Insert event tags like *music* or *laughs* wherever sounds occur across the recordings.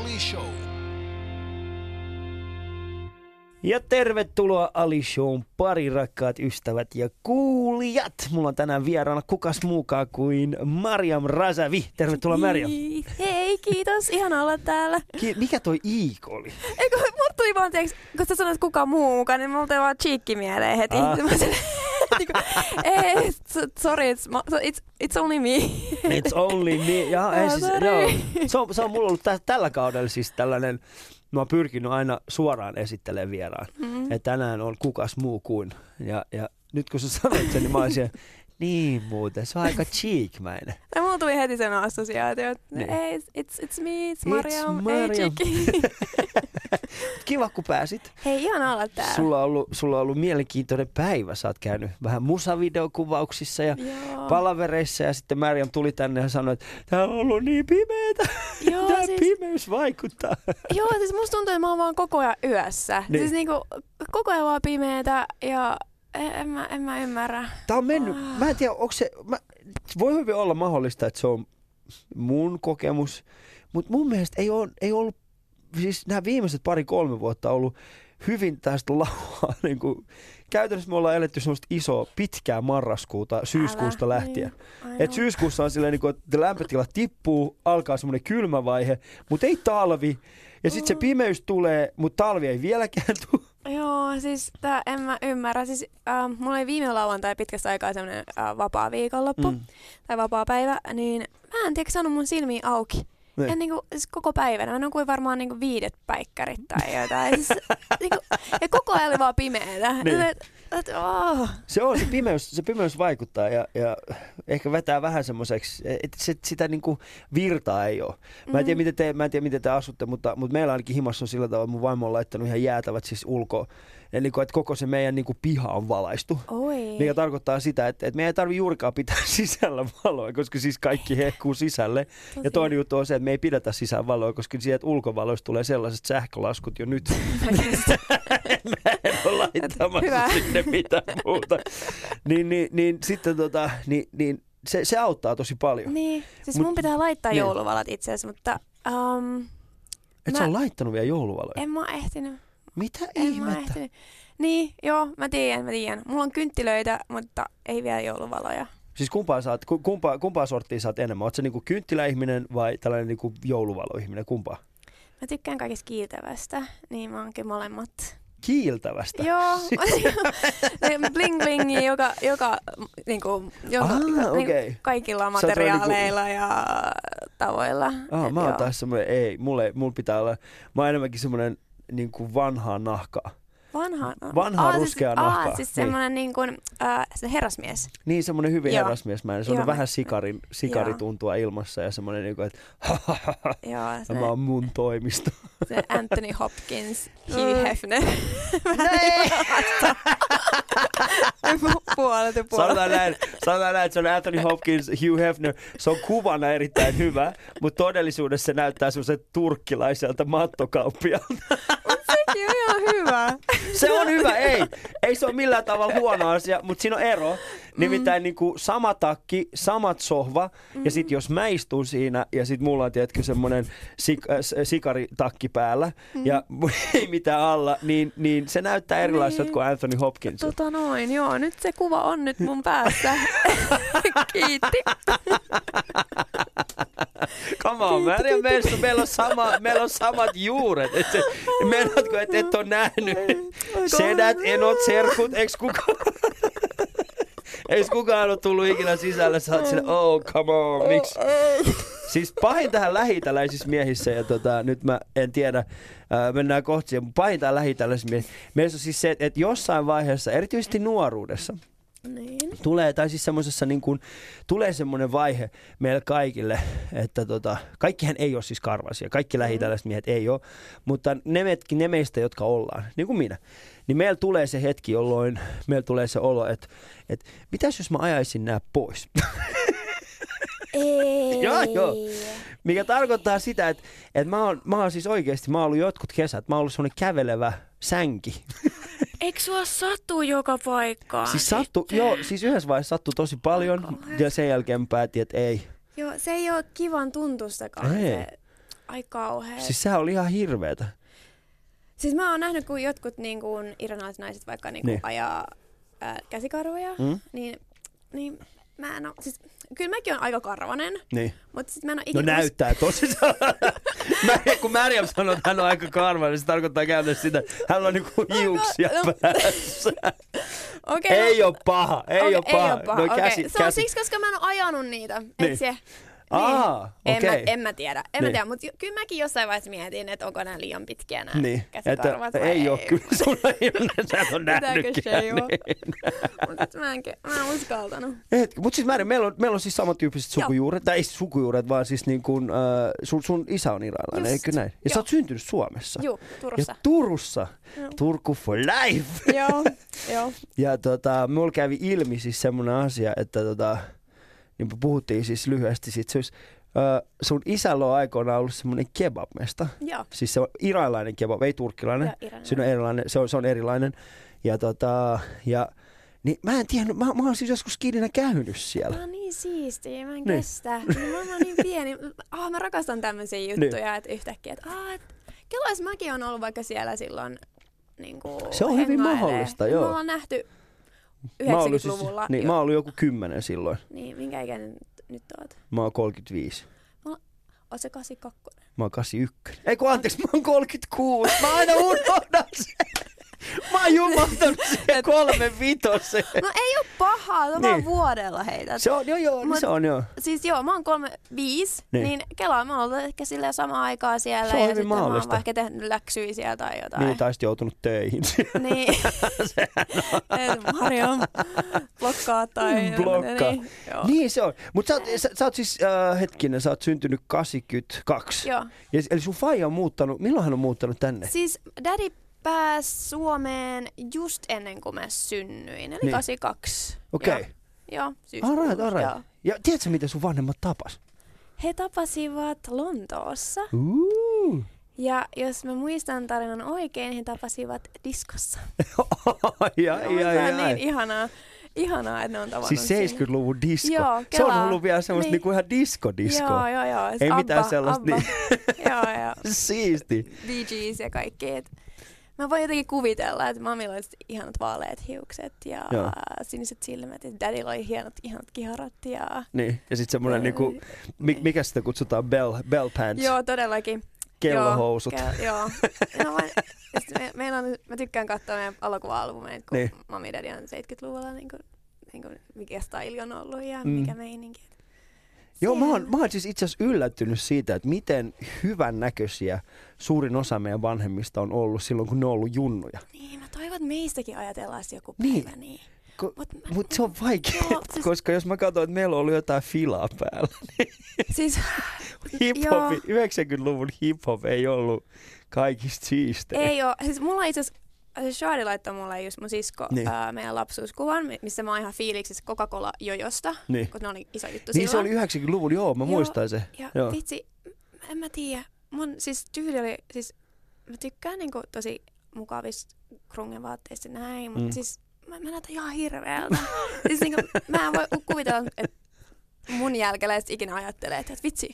Ali Show. Ja tervetuloa Ali Shown pari rakkaat ystävät ja kuulijat. Mulla on tänään vieraana kukas muukaan kuin Mariam Razavi. Tervetuloa Mariam. Hei, kiitos. Ihan olla täällä. Ki- mikä toi Iik oli? Eikö, mulla tuli vaan, tiiäks, kun sä sanoit kuka muu mukaan, niin mulla tuli vaan cheekki mieleen heti. Ah. *laughs* *laughs* Niinku, ei, s- sorry, it's, ma- it's, it's only me. *laughs* It's only me. Ja, ei, Oh, siis, joo. Se, on, se on mulla ollut tä- tällä kaudella siis tällainen, mä oon pyrkinyt aina suoraan esittelemään vieraan. Mm. Ja tänään on kukas muu kuin. Ja, ja nyt kun sä sanoit sen, niin mä olisin, niin muuten, se on aika cheekmäinen. Ja *laughs* mulla tuli heti sen assosiaatio, että Niin. ei, it's, it's me, it's It's Mariam, Mariam. ei cheekki. *laughs* *laughs* Kiva, kun pääsit. Hei, ihan olla täällä. Sulla on, ollut, sulla on ollut mielenkiintoinen päivä. Sä oot käynyt vähän musavideokuvauksissa ja Joo. palavereissa ja sitten Mariam tuli tänne ja sanoi, että tää on ollut niin pimeetä. Joo, Tää siis- pimeys vaikuttaa. Joo, siis musta tuntuu, että mä oon vaan koko ajan yössä. Niin. Siis niinku koko ajan vaan pimeetä ja en, mä, en mä ymmärrä. Tää on mennyt, Ah. mä en tiedä, onko se, mä, voi hyvin olla mahdollista, että se on mun kokemus, mutta mun mielestä ei, ole, ei ollut, siis nämä viimeiset pari-kolme vuotta ollut hyvin tästä lauhaa. *laughs* Niin kuin, käytännössä me ollaan eletty semmoista isoa, pitkää marraskuuta, syyskuusta Älä, lähtien. Niin. Et syyskuussa on silleen, niin kuin, että lämpötila tippuu, alkaa semmoinen kylmä vaihe, mutta ei talvi. Ja sitten se Mm. pimeys tulee, mutta talvi ei vieläkään tule. Joo, siis tää en mä ymmärrä. Siis äh, mulla oli viime lauantai pitkästä aikaa semmonen äh, vapaa viikonloppu Mm. tai vapaa päivä, niin mä en tiedä saanut mun silmiä auki. Niin. En niinku, siis koko päivänä. Mä nukuin varmaan niinku viidet päikkärit tai jotain. Siis, *laughs* niinku, ja koko ajan oli vaan pimeetä. Niin. Et, et, oh. Se on, se pimeys, se pimeys vaikuttaa ja, ja ehkä vetää vähän semmoiseksi, että se, sitä niinku virtaa ei ole. Mä en tiedä, Mm. miten te, mä en tiedä, miten te asutte, mutta, mutta meillä ainakin himassa on sillä tavalla, että mun vaimo on laittanut ihan jäätävät siis ulkoa. Ja niinku, että koko se meidän niinku piha on valaistu. Oi. Mikä tarkoittaa sitä, että, että meidän ei tarvitse juurikaan pitää *laughs* sisällä valoa, koska siis kaikki hehkuu sisälle. Ja Tosi. toinen juttu on se, että me ei pidetä sisään valoa, koska sieltä ulkovaloista tulee sellaiset sähkölaskut jo nyt. *laughs* *laughs* Mä en ole laittamassa Hyvä. sinne mitään muuta. Niin, niin, niin sitten tota, niin, niin se, se auttaa tosi paljon. Niin, siis Mut- mun pitää laittaa niin. jouluvalat itse asiassa, mutta um, Et sä mä- on laittanut vielä jouluvaloja. en mä ehtinyt. Mitä En mä ihmettä? ehtinyt. Niin, joo, mä tiedän, mä tiedän. Mulla on kynttilöitä, mutta ei vielä jouluvaloja. Siis kumpaa, saat, ku- kumpaa, kumpaa sorttia saat enemmän? Oletko niinku kynttiläihminen vai tällainen niinku jouluvaloihminen? Kumpaa? Mä tykkään kaikesta kiiltävästä, niin mä oonkin molemmat. Kiiltävästä. Joo, *laughs* *laughs* bling blingi joka, joka, niinku, joka, Ah, niinku, okei. kaikilla sellainen materiaaleilla ja tavoilla. Ah, mä oon taas semmoinen, ei, mulle, mulla pitää olla, mä oon enemmänkin semmoinen niin kuin vanhaa nahkaa. Vanha, Vanhaa Aa, ruskeaa siis, nahkaa, Aa, siis niin. semmoinen niin kuin, äh, se herrasmies. Niin semmoinen hyvin Joo. herrasmiesmäinen, se on Joo. vähän sikarin, sikari Joo. ilmassa ja semmoinen niin kuin, että *laughs* Joo, tämä on mun toimisto. se Anthony Hopkins, Hugh Hefner. *laughs* Puolet ja puolet. Sanotaan näin, sanotaan näin, että se on Anthony Hopkins, Hugh Hefner. Se on kuvana erittäin hyvä, mutta todellisuudessa se näyttää semmoiselta turkkilaiselta mattokauppialta. Sekin on ihan hyvä. Se on hyvä, ei. Ei se ole millään tavalla huono asia, mutta siinä on ero. Nimittäin niin kuin sama takki, samat sohva, ja sitten jos mä istun siinä, ja sitten mulla on tietenkin semmoinen sik- äh, sikaritakki päällä, ja *laughs* ei mitään alla, niin, niin se näyttää erilaiselta Niin. kuin Anthony Hopkins. Tota noin, joo, nyt se kuva on nyt mun päässä. *laughs* Kiitti. Come on, mä en meillä on, sama, meillä on samat juuret. Et se, meinaatko, että et ole nähnyt. Sedät, enot, serkut, eikö kukaan... Eikö kukaan ole tullut ikinä sisälle, sä oot sille, oh come on, miksi? Siis pahin tähän lähitäläisissä miehissä, ja tota, nyt mä en tiedä, ää, mennään kohti siihen, mutta pahin tähän lähitäläisissä miehissä, meissä on siis se, että jossain vaiheessa, erityisesti nuoruudessa, Niin. tulee, tai siis semmoisessa niin kuin, tulee semmoinen vaihe meille kaikille, että tota, kaikkihan ei ole siis karvasia, kaikki lähitäläiset miehet ei ole, mutta ne, metkin, ne meistä, jotka ollaan, niin kuin minä, niin meillä tulee se hetki, jolloin meillä tulee se olo, että, että mitäs jos mä ajaisin nämä pois? Ei. *laughs* Joo, joo. Mikä tarkoittaa sitä, että, että mä, oon, mä oon siis oikeasti, mä oon ollut jotkut kesät, mä oon ollut semmoinen kävelevä sänki. *laughs* Eikö sua sattuu joka paikkaan? Siis sattu, sitten? joo, siis yhdessä vaiheessa sattui tosi paljon ja sen jälkeen päätin, että ei. Joo, se ei ole kivan tuntustakaan. Ei. Se, Ai kauheet. Siis, sehän oli ihan hirveetä. siis mä oon nähnyt, kun jotkut niin kuin, iranilaiset naiset vaikka niin kuin, Niin. ajaa ää, käsikarvoja, Mm? niin, niin mä en oo, siis kyllä mäkin on aika karvanen, Niin. mutta sit mä en oo No ikinä... näyttää tosissaan. *laughs* Mä, kun Märjam sanoo, että hän on aika karva, niin se tarkoittaa käytännössä sitä, että hän on niinku hiuksia no. päässä. *laughs* Okei, Ei oo paha, ei okei, oo paha. Ei oo paha. No okei. käsi, Se on käsi. siksi, koska mä en oo ajanut niitä. Niin. Et se, Aa, en, okei. mä, en mä tiedä, en Niin. mä tiedä, mutta kyllä mäkin jossain vaiheessa mietin, että onko nämä liian pitkiä nämä Niin, käsikarvat että vai ei oo kyllä, sulla ei ole, sä et ole nähnytkään. Niin. Mutta mä en, mä en uskaltanut. Mutta siis Märjä, meillä on, meillä on siis samantyyppiset Joo. sukujuuret, tai ei sukujuuret, vaan siis niin kuin, äh, sun, sun isä on iranilainen, eikö näin? Ja joo. sä oot syntynyt Suomessa. Juu, Turussa. Ja Turussa. Joo. Turku for life. joo, joo. Ja tota, mulla kävi ilmi siis semmoinen asia, että tota, niin puhuttiin siis lyhyesti siitä, se olisi, äh, sun isällä on aikoinaan ollut semmoinen kebabmesta. Joo. Siis se on iranilainen kebab, ei turkkilainen. Joo. Siinä on erilainen, se on, se on erilainen. Ja tota, ja niin mä en tiennyt, mä, mä oon siis joskus kidinä käynyt siellä. Mä oon niin siistiä, mä en Niin. niin. kestä. Niin mä oon niin pieni. Ah, mä rakastan tämmöisiä juttuja, niin. että yhtäkkiä, että ah, et, kelais mäkin on ollut vaikka siellä silloin niin kuin Se on hyvin mahdollista, joo. Me ollaan nähty Mä oon ollut 90-luvulla. niin, jo. mä oon ollut joku kymmenen silloin. Niin, minkä ikäinen nyt, oot? Mä oon 35. Oot se 82? Mä oon 81. Ei kun anteeksi, mä oon 36. Mä aina unohdan sen. Mä oon jumaltanut *laughs* sen kolme vitosen. No ei oo pahaa, se on Niin. vaan vuodella heitä. Se on, joo joo, niin Mut- se on joo. Siis joo, mä oon kolme, viisi, Niin. niin, niin kelaa, mä oon ehkä silleen samaan aikaa siellä. Se on ja hyvin sitten mä oon mahdollista. ehkä tehnyt läksyjä siellä tai jotain. Niin, tai joutunut töihin. *laughs* Niin. *laughs* Et Mariam, blokkaa tai... Blokkaa. Niin, joo. niin se on. Mutta sä, sä, sä oot siis, äh, hetkinen, sä oot syntynyt 82. Joo. Ja, eli sun faija on muuttanut, milloin hän on muuttanut tänne? Siis daddy pääsi Suomeen just ennen kuin mä synnyin, eli Niin. niin. 82. Okei. Joo, joo syyskuussa, Alright, alright. joo. Ja tiedätkö, miten sun vanhemmat tapas? He tapasivat Lontoossa. Uh. Ja jos mä muistan tarinan oikein, he tapasivat diskossa. Ja *laughs* ai, on ai. niin ihanaa, ihanaa, että ne on tavannut Siis siinä. 70-luvun disco. Joo, se on ollut vielä semmoista Niin. niinku ihan disco-disco. Joo, joo, joo. Ei Siis mitään Abba, sellaista Abba. niin- joo, joo. *laughs* Siisti. Bee Gees ja kaikki. Et mä voin jotenkin kuvitella, että mamilla oli sit ihanat vaaleat hiukset ja Joo. siniset silmät. Ja dadilla oli hienot, ihanat kiharat. Ja... Niin. Ja sitten semmoinen niinku, mi, mikä sitä kutsutaan, bell, bell pants, Joo, todellakin. kellohousut. Joo, ke- joo. No, mä, me, meillä on, mä tykkään katsoa meidän elokuva-albumeita, kun Niin. mami daddy on 70-luvulla, niin kuin, niin kuin, mikä style on ollut ja Mm. mm. mikä meininki. Joo, mä oon, mä oon siis itse asiassa yllättynyt siitä, että miten hyvän näköisiä suurin osa meidän vanhemmista on ollut silloin, kun ne on ollut junnuja. Niin, mä toivon, että meistäkin ajatellaan joku Niin. päivä niin. Ko- Mut, mä- Mutta se on vaikea, Joo, siis- koska jos mä katson, että meillä on ollut jotain filaa päällä, *laughs* Siis, hip-hop, Joo. 90-luvun hip-hop ei ollut kaikista siistein. ei oo. Siis mulla itse asiassa siis Shadi laittoi mulle just mun sisko Niin. ää, meidän lapsuuskuvan, mi- missä mä oon ihan fiiliksissä Coca-Cola-jojosta, Niin. koska ne oli iso juttu Niin se silloin. oli 90-luvun, joo, mä Joo, muistan se. Ja Joo. vitsi, en mä tiedä. Mun siis tyyli oli, siis mä tykkään niinku tosi mukavista krungevaatteista ja näin, mutta Mm. siis mä, mä näytän ihan hirveältä. *laughs* siis niinku, mä en voi kuvitella, että mun jälkeläiset ikinä ajattelee, että et vitsi.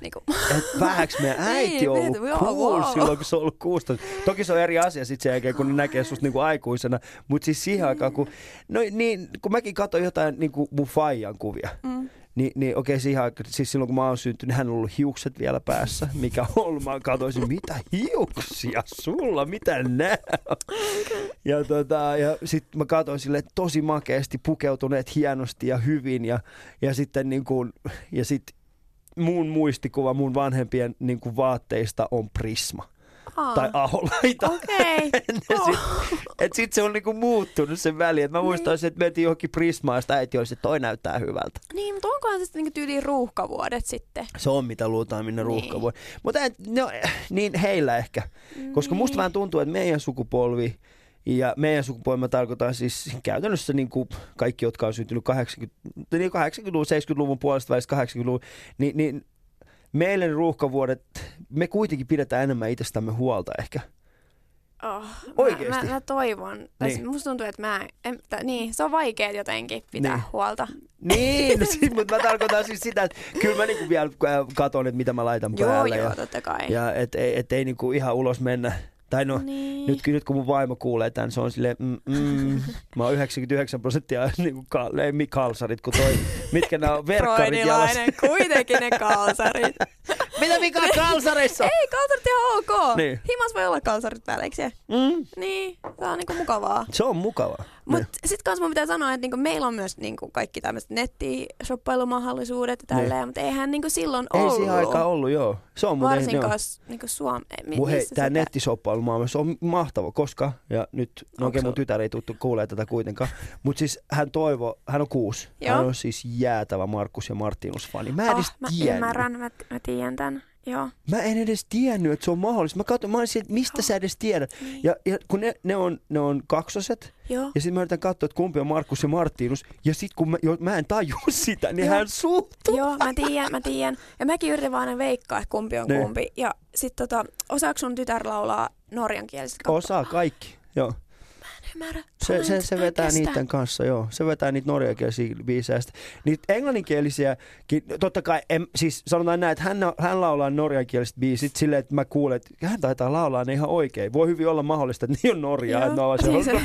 Niinku, Et vähäks meidän *laughs* äiti Niin, on ollut joo, cool wow. silloin, kun se on ollut 16. Toki se on eri asia sitten sen jälkeen, kun ne näkee susta niinku aikuisena. Mutta siis siihen aikaan, kun, no, niin, kun mäkin katsoin jotain niinku mun faijan kuvia, mm. niin, niin okei, siihen aikaan, siis silloin kun mä oon syntynyt, niin hän on ollut hiukset vielä päässä, mikä on. Mä katsoisin, mitä hiuksia sulla, mitä nää on? Ja, tota, ja sitten mä katsoin sille tosi makeasti pukeutuneet hienosti ja hyvin ja, ja sitten niin kuin, ja sit mun muistikuva mun vanhempien niin kuin vaatteista on Prisma Aa, tai Aholaita. Ja *laughs* Oh. sit, et sit se on niinku muuttunut sen väli. Et mä muistan, Niin. että mentiin johonkin Prismaan ja sitä äiti olisi, että toi näyttää hyvältä. Niin, mutta onkohan se sitten niinku tyyliin ruuhkavuodet sitten? Se on mitä luultaan minne Niin. ruuhka voi. Mutta no, niin heillä ehkä. Koska musta Niin. vähän tuntuu, että meidän sukupolvi, ja meidän sukupolvi tarkoitan siis käytännössä niin kuin kaikki, jotka on syntynyt 80, niin 80-luvun, 70-luvun puolesta välistä 80-luvun, niin, niin meille ne ruuhkavuodet, me kuitenkin pidetään enemmän itsestämme huolta ehkä. Oh, Oikeesti? Mä, mä, mä toivon. Niin. niin. musta tuntuu, että mä en, t- niin, se on vaikea jotenkin pitää Niin. huolta. Niin, no *laughs* siis, mutta mä tarkoitan siis sitä, että kyllä mä niinku vielä äh, katon, että mitä mä laitan Joo, päälle. joo, ja, totta kai. ja et, ei- et ei niinku ihan ulos mennä. Tai no, niin. nyt, nyt kun mun vaimo kuulee tämän, se on silleen, mm, mm, mä oon 99 prosenttia *laughs* niinku kal, ei mi- kalsarit, kun toi, mitkä nämä on *laughs* verkkarit jalassa. Kuitenkin ne kalsarit. *laughs* Mitä vika kalsareissa on? Ei, kalsarit ihan ok. Niin. Himas voi olla kalsarit päällä, eikö se? Mm, Niin, se on niinku mukavaa. se on mukavaa. Mut Niin. sit kans mun pitää sanoa, että niinku meillä on myös niinku kaikki tämmöiset nettishopailumahdollisuudet ja tälleen, mutta eihän niinku silloin Ei ollut. siihen aikaan ollut, joo. Se on muuten, joo. Varsinkaan niinku Suom... mi- missä tää sitä- nettisoppailu maailmassa on mahtava, koska, ja nyt, no okei Onks mun tytär ei tuttu kuulee tätä kuitenkaan, mutta siis hän toivo, hän on kuusi, Joo. hän on siis jäätävä Markus ja Martinus-fani. Mä en edes oh, mä tiennyt. ymmärrän, mä, mä tiedän tän. Joo. Mä en edes tiennyt, että se on mahdollista. Mä katsoin, mä olisin, että mistä sä edes tiedät. Niin. Ja, ja kun ne, ne, on, ne on kaksoset, Joo. ja sitten mä yritän katsoa, että kumpi on Markus ja Martinus, ja sitten kun mä, jo, mä en tajua *laughs* sitä, niin Joo. hän suuttuu. Joo, mä tiedän, mä tiedän. Ja mäkin yritin vaan aina veikkaa, että kumpi on Niin. kumpi. Ja sit tota, osaako sun tytär laulaa norjankieliset kappaleet? Osaa kaikki, joo. Ymmärrä. Se, se, Mä se vetää kestä. niiden kanssa, joo. Se vetää niitä norjankielisiä biisejä. Niitä englanninkielisiä, totta kai, en, siis sanotaan näin, että hän, hän laulaa norjankieliset biisit silleen, että mä kuulen, että hän taitaa laulaa ne ihan oikein. Voi hyvin olla mahdollista, että ne on norjaa, että Niin se... *laughs*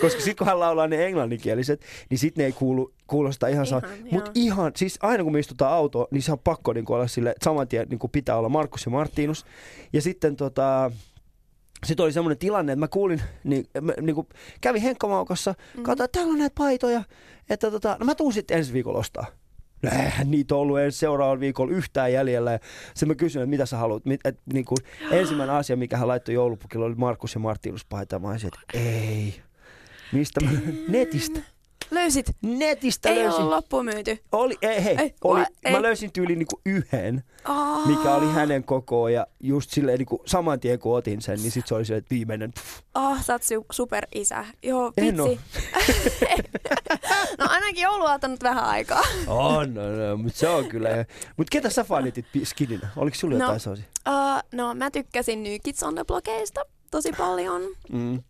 Koska sitten kun hän laulaa ne englanninkieliset, niin sitten ne ei kuulu, kuulosta ihan saa. Ihan, Mutta joo. ihan, siis aina kun me istutaan autoon, niin se on pakko niin olla sille, että saman tien niin pitää olla Markus ja Martinus. Ja sitten tota, sitten oli semmoinen tilanne, että mä kuulin, niin, mä, niin kuin kävin Henkkamaukossa, mm. katsoin, että täällä on näitä paitoja, että tota, no mä tuun sitten ensi viikolla ostaa. No eihän niitä ollut ensi seuraavalla viikolla yhtään jäljellä. Sitten mä kysyin, että mitä sä haluat. Mit, et, niin kuin, *gasps* ensimmäinen asia, mikä hän laittoi joulupukilla, oli Markus ja Martinus paita. Mä olisin, että ei. Mistä mä? Netistä. Löysit? Netistä Ei löysin. ollut loppuun myyty. Oli, ei, hei, Ei, oli, what? mä Ei. löysin tyyli niinku yhden, Oh. mikä oli hänen kokoon ja just silleen niinku saman tien kun otin sen, niin sit se oli se, viimeinen. Pff, Oh, sä oot su- super isä. Joo, En oo. vitsi. *laughs* no ainakin joulu on ottanut vähän aikaa. on, no, no, mutta se on kyllä. Mutta ketä sä fanitit skininä? Oliko sulla No. jotain sellaisia? Uh, no mä tykkäsin New Kids on the Blockeista tosi paljon. Mm.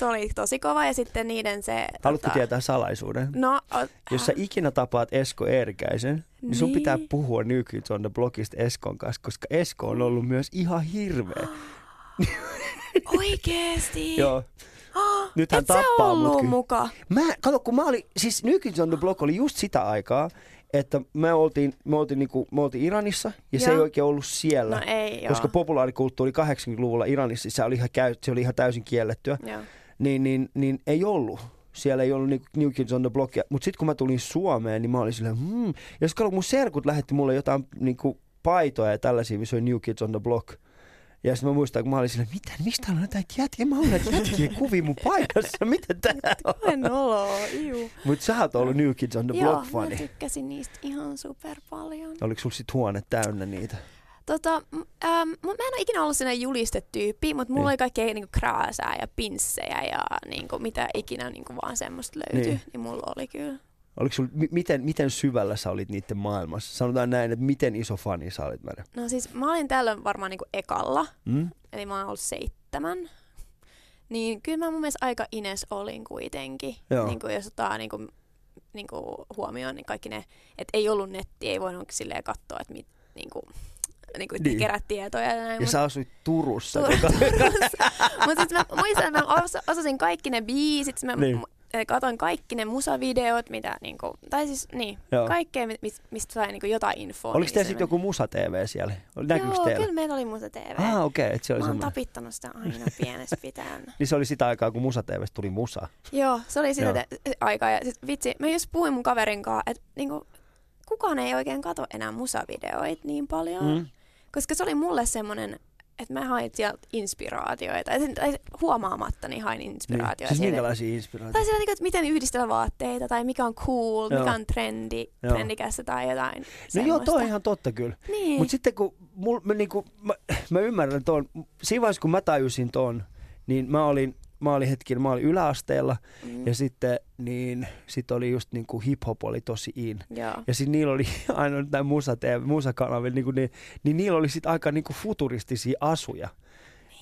Se oli tosi kova ja sitten niiden se... Haluatko tietää salaisuuden? No, o, Jos sä ikinä tapaat Esko Eerikäisen, niin sun Niin. pitää puhua on the Blockista Eskon kanssa, koska Esko on ollut myös ihan hirveä. *gasps* Oikeesti? *laughs* Joo. Oh, Nyt hän tappaa ollut mut muka. Mä, kato, kun mä olin, siis New Kids on the Block oli just sitä aikaa, että me oltiin, me oltiin, niinku, me oltiin Iranissa ja se Joo. ei oikein ollut siellä. No ei, joo. koska populaarikulttuuri 80-luvulla Iranissa se oli ihan, käy, se oli ihan täysin kiellettyä, joo. Niin, niin, niin ei ollut. Siellä ei ollut niinku New Kids on the Block. Mutta sitten kun mä tulin Suomeen, niin mä olin silleen, hmm. Ja sitten kun mun serkut lähetti mulle jotain niinku, paitoja ja tällaisia, missä oli New Kids on the Block. Ja sitten mä muistan, kun mä olin silleen, mitä, mistä täällä on jotain jätkiä? Mä olen näitä jätkiä kuvia mun paikassa. Mitä tää on? *laughs* En olo, juu. Mutta sä oot ollut New Kids on the Joo, Block mä fani. tykkäsin niistä ihan super paljon. Oliko sulla sit huone täynnä niitä? Tota, m- ähm, mä en ole ikinä ollut sellainen julistetyyppi, mutta mulla Niin. oli kaikkea niinku kraasaa ja pinssejä ja niinku, mitä ikinä niinku vaan semmoista löytyi, Niin. niin. niin mulla oli kyllä. Oliko sul, mi- miten, miten syvällä sä olit niiden maailmassa? Sanotaan näin, että miten iso fani sä olit, Märä? No siis mä olin tällöin varmaan niinku ekalla, Mm? eli mä oon ollut seitsemän. Niin kyllä mä mun mielestä aika ines olin kuitenkin. Joo. Niin kuin jos ottaa niin kuin, niin kuin huomioon, niin kaikki ne, että ei ollut nettiä, ei voinut silleen katsoa, että mit, niin kuin, niin kuin, Niin. kerät tietoja ja näin. Ja mut- sä asuit Turussa. Tur- joka... Mutta sitten mä muistan, että mä os- osasin kaikki ne biisit, sit mä Niin. niin. katoin kaikki ne musavideot, mitä niinku, tai siis niin, Joo. kaikkea, mi- mis- mistä sai niinku jotain infoa. Oliko niin teillä sitten joku Musa TV siellä? Näkyykö Joo, teillä? kyllä meillä oli Musa TV. Ah, okei, okay, se oli Mä oon semmoinen. tapittanut sitä aina pienestä pitäen. *laughs* Niin se oli sitä aikaa, kun Musa TVstä tuli Musa. Joo, se oli sitä te- aikaa. Ja sit, vitsi, mä just puhuin mun kaverin kanssa, että niinku, kukaan ei oikein kato enää musavideoita niin paljon. Mm. Koska se oli mulle semmoinen, että mä hain sieltä inspiraatioita. Tai, tai huomaamatta niin hain Niin. inspiraatioita. Siis sieltä. minkälaisia inspiraatioita? Tai sillä niin, että miten yhdistellä vaatteita, tai mikä on cool, Joo. mikä on trendi, Joo. trendikästä tai jotain No joo, semmoista. toi on ihan totta kyllä. Niin. Mutta sitten kun mul, mä, niinku, mä, mä ymmärrän ton, siinä vaiheessa kun mä tajusin ton, niin mä olin, mä olin hetken, mä olin yläasteella mm. ja sitten niin, sit oli just niinku hip-hop oli tosi in. Joo. Ja sitten niillä oli *laughs* aina näin musa TV, musakanavilla, niin, niin, niin niillä oli sitten aika niinku futuristisia asuja.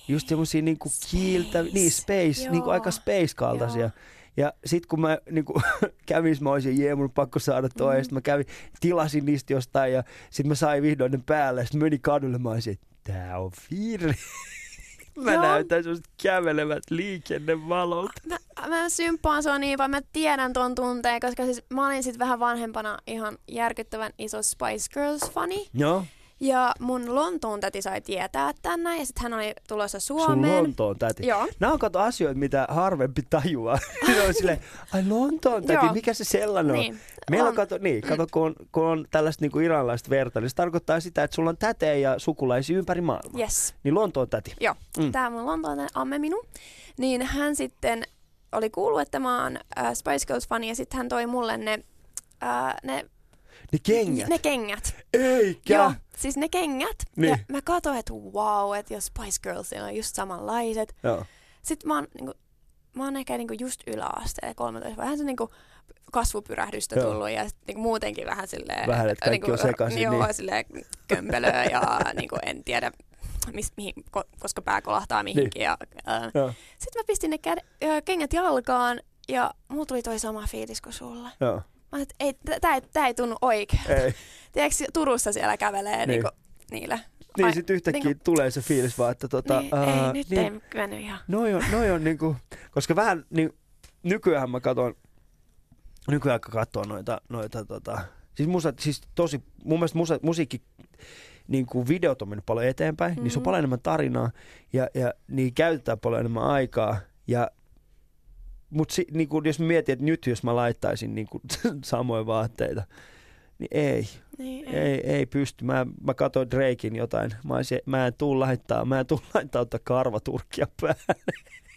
just semmosia niinku kiiltä, niin space, Joo. niinku aika space-kaltaisia. Joo. Ja sit kun mä niinku, *laughs* kävin, mä olisin, jee, mun pakko saada toi, mm. ja sit mä kävin, tilasin niistä jostain, ja sit mä sain vihdoin ne päälle, ja sit mä menin kadulle, mä olisin, että tää on virri. *laughs* mä Joo. näytän semmoset kävelevät liikennevalot. Mä, mä symppaan sua niin, vaan mä tiedän ton tunteen, koska siis mä olin sit vähän vanhempana ihan järkyttävän iso Spice Girls-fani. Joo, Ja mun Lontoon täti sai tietää tänne ja sitten hän oli tulossa sun Suomeen. Lontoon täti. Joo. Nämä on kato asioita, mitä harvempi tajuaa. *laughs* ne on silleen, ai Lontoon täti, Joo. mikä se sellainen on? Niin. Meillä on, On. kato, niin, kato kun, on, kun on tällaista niin kuin iranlaista verta, niin se tarkoittaa sitä, että sulla on tätejä ja sukulaisia ympäri maailmaa. Yes. Niin Lontoon täti. Joo, Mm. tämä mun Lontoon amme minu. Niin hän sitten oli kuullut, että mä oon äh, Spice Girls-fani ja sitten hän toi mulle ne, äh, ne, Ne kengät. ne kengät. Eikä. Joo, siis ne kengät. Niin. Ja mä katsoin, että wow, että jos Spice Girlsilla on just samanlaiset. Joo. Sitten mä oon, niinku, mä oon ehkä niinku just yläasteella 13 vähän se niinku kasvupyrähdystä Joo. tullut ja sit niinku muutenkin vähän silleen... Vähän, että kaikki on sekaisin, Joo, niin. silleen kömpelöä ja *laughs* niinku en tiedä, mis, mihin, ko, koska pää kolahtaa mihinkin. Ja, äh. Joo. Sitten mä pistin ne käd, äh, kengät jalkaan ja mulla tuli toi sama fiilis kuin sulla. Joo. Mä että ei, tää, ei, tää ei tunnu oikein. Ei. *laughs* Tiedätkö, Turussa siellä kävelee Niin. niin. niinku, niillä. Niin Ai, sit yhtäkkiä niinku- tulee se fiilis vaan, että tota... niin, ää, ei, nyt niin, ei ihan. Noi on, noi on niinku, koska vähän niin, nykyään mä katon, nykyään kun katsoo noita, noita tota, siis, musa, siis tosi, mun mielestä musa, musiikki, niin kuin videot on mennyt paljon eteenpäin, mm-hmm. niin se on Mhm. paljon enemmän tarinaa ja, ja niin käytetään paljon enemmän aikaa ja mutta si, niin kuin, jos mietin, että nyt jos mä laittaisin niin kuin, *laughs* samoja vaatteita, niin ei, Niin, ei, ei pysty. Mä, mä katsoin Drakein jotain. Mä, olisin, mä en tuu laittaa, mä en tuu *laughs* laittaa ottaa karvaturkkia päälle.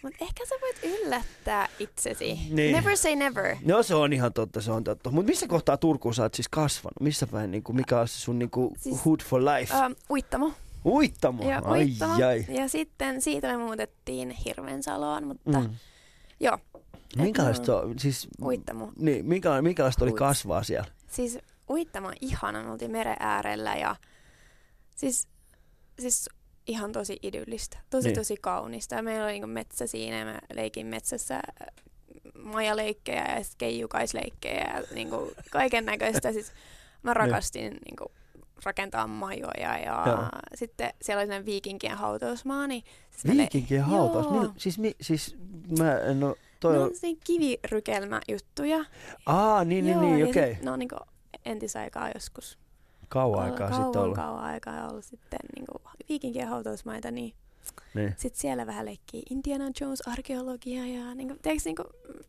Mutta ehkä sä voit yllättää itsesi. Niin. Never say never. No se on ihan totta, se on totta. Mutta missä kohtaa Turkuun sä oot siis kasvanut? Missä päin, niin kuin, mikä on se sun niin kuin, Siis- hood for life? Ähm, uittamo. Uittamo, Ja, ai uittamo. ai. ja sitten siitä me muutettiin Hirvensaloon, mutta mm. Mm. joo, Minkälaista, se on, siis, uittamo. niin, minkä, minkälaista oli Uits. kasvaa siellä? Siis uittamo on ihana, me oltiin meren äärellä ja siis, siis ihan tosi idyllistä, tosi Niin. tosi kaunista. Ja meillä oli niinku metsä siinä ja mä leikin metsässä äh, majaleikkejä ja keijukaisleikkejä ja niinku kaiken näköistä. Siis mä rakastin niinku rakentaa majoja ja Joo. sitten siellä oli sellainen viikinkien hautausmaa. Niin siis Viikinkien hautaus? Joo. Mil, siis, mi, siis mä en oo, toi Ne on, siinä kivirykelmäjuttuja. aa niin, niin, Joo, niin, ja okei. sit Ne on niinku entisaikaa joskus Kauan aikaa sitten ollut. Kauan aikaa ollut sitten niinku viikinkien hautausmaita, niin Niin. sitten siellä vähän leikkii Indiana Jones arkeologia ja niinku, tiedätkö, niinku,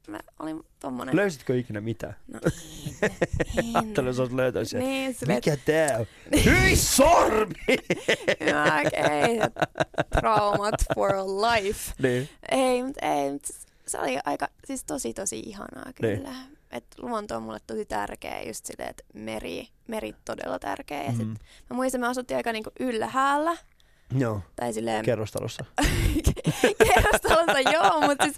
mä olin tommonen. Löysitkö ikinä mitään? no, *laughs* en, Ajattelin, jos olet löytänyt sen. Niin, silleen, Mikä tää on? Hyi sormi! *laughs* että ei, traumat for life. niin. Ei, mutta ei, mut se oli aika, siis tosi tosi ihanaa Niin. kyllä. Et luonto on mulle tosi tärkeä, just silleen, että meri, meri todella tärkeä. Ja sit Mm. mä muistan, me asuttiin aika niinku ylhäällä, Joo, tai silleen kerrostalossa. *laughs* kerrostalossa, joo, mutta siis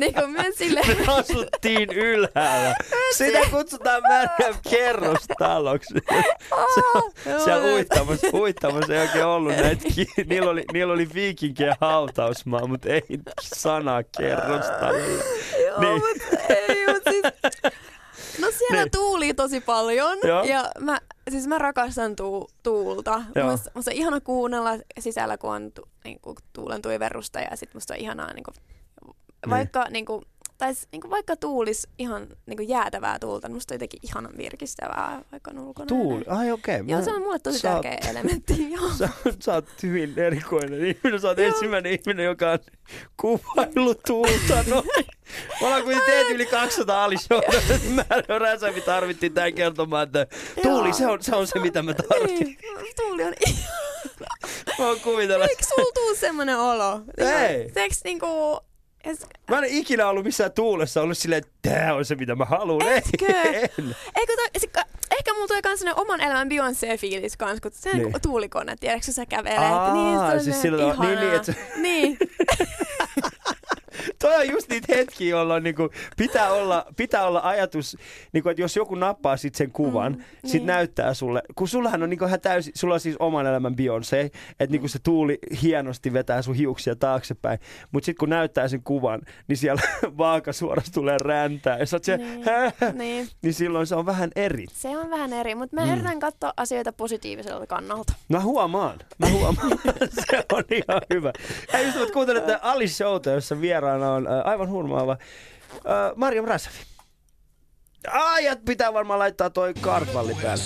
niinku myös silleen, Me asuttiin ylhäällä. Sitä kutsutaan Märjän kerrostaloksi. Siellä mä- uittamassa, uittamassa ei oikein ollut näitä. Niillä oli, niillä oli viikinkien hautausmaa, mutta ei sanaa kerrostalolla. Joo, Niin. mut ei, mut siis... Siellä Niin. tuuli tosi paljon Joo. ja mä, siis mä rakastan tuu, tuulta. Joo. Musta, musta on ihana kuunnella sisällä, kun on tu, niinku, tuulen tuiverrusta ja sit musta on ihanaa niinku, vaikka, niinku, tai niinku, vaikka tuulis ihan niinku, jäätävää tuulta, niin musta on jotenkin ihanan virkistävää, vaikka on ulkona. Tuuli, ai okei. Joo, Mä- se on mulle tosi sä oot- tärkeä elementti. *laughs* Joo. Sä, sä oot hyvin erikoinen ihminen. Sä oot Joo. ensimmäinen ihminen, joka on kuvaillut tuulta noin. Me ollaan kuitenkin tehty yli 200 alishoita. Mä ja Räsävi tarvittiin tämän kertomaan, että tuuli, Joo. se on, se on se, mitä mä tarvitsin. Niin, tuuli on Mä oon kuvitella. Eikö sulla tuu semmonen olo? Ei. Teekö niinku... Es, Mä en ole ikinä ollut missään tuulessa ollut silleen, että tää on se, mitä mä haluan. *laughs* Etkö? En. eikö se, ehkä mulla tulee kans sellainen oman elämän Beyoncé-fiilis kans, kun se on Niin. niin. tuulikone, tiedätkö, sä kävelet. Aa, niin, se on siis tavalla- niin, niin, että Niin, *laughs* toi on just niitä hetkiä, jolloin niinku pitää, olla, pitää olla ajatus, niinku, että jos joku nappaa sit sen kuvan, mm, sit niin. näyttää sulle, kun sullahan on niinku ihan täysin, sulla on siis oman elämän Beyoncé, että niinku se tuuli hienosti vetää sun hiuksia taaksepäin, mutta sitten kun näyttää sen kuvan, niin siellä *laughs* vaaka suorasti tulee räntää, ja sä se, niin, niin. *laughs* niin silloin se on vähän eri. Se on vähän eri, mutta mä mm. yritän katsoa asioita positiiviselta kannalta. Mä huomaan, mä huomaan. *laughs* se on ihan hyvä. Ja just kuuntelette Ali Showta, jossa vieraana on äh, aivan hurmaava äh, Mariam Rasavi. Ajat pitää varmaan laittaa toi kartvalli päälle.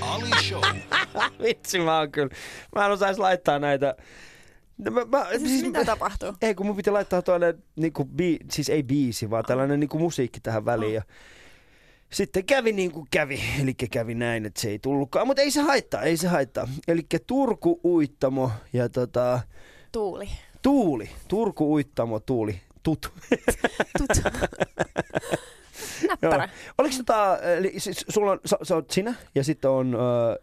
Ali Show. *laughs* Vitsi mä oon kyllä. Mä en osais laittaa näitä. No, mä, mä, siis, siis, mitä tapahtuu? Ei, kun mun piti laittaa toinen, niinku, bi, siis ei biisi, vaan tällainen niinku, musiikki tähän väliin. Ja sitten kävi niin kuin kävi, eli kävi näin, että se ei tullutkaan, mutta ei se haittaa, ei se haittaa. Eli Turku Uittamo ja tota... Tuuli. Tuuli, Turku Uittamo, Tuuli, tut. *laughs* tut. *laughs* Näppärä. Oliko tota, eli siis sulla on, sä, sä oot sinä ja sitten on, mä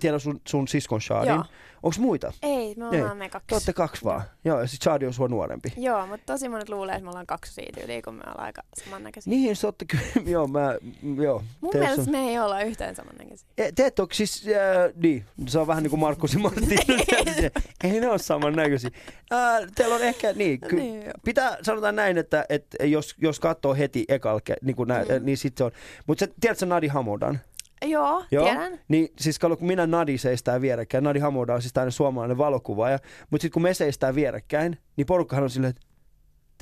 tiedän sun, sun siskon Shadin. Joo. Onko muita? Ei, me ollaan Ei. me kaksi. Te olette kaksi vaan. Joo, ja sitten Shadi on sua nuorempi. Joo, mutta tosi monet luulee, että me ollaan kaksi siitä yli, kun me ollaan aika samannäköisiä. Niin, se olette kyllä, *laughs* joo, mä, joo. Mun mielestä on... me ei olla yhtään samannäköisiä. E, te et ole siis, äh, niin, se on vähän niin kuin Markus ja Martti. *laughs* ei ne ole samannäköisiä. Äh, teillä on ehkä, niin, ky- niin pitää, sanotaan näin, että, että jos, jos katsoo heti ekalke, niin, kuin nä, mm. niin sitten se on. Mutta tiedätkö Nadi Hamodan? Joo, Joo, tiedän. Niin siis kun minä Nadi seistää vierekkäin, Nadi Hamoda on siis tämmöinen suomalainen valokuvaaja, mutta sitten kun me seistää vierekkäin, niin porukkahan on silleen, että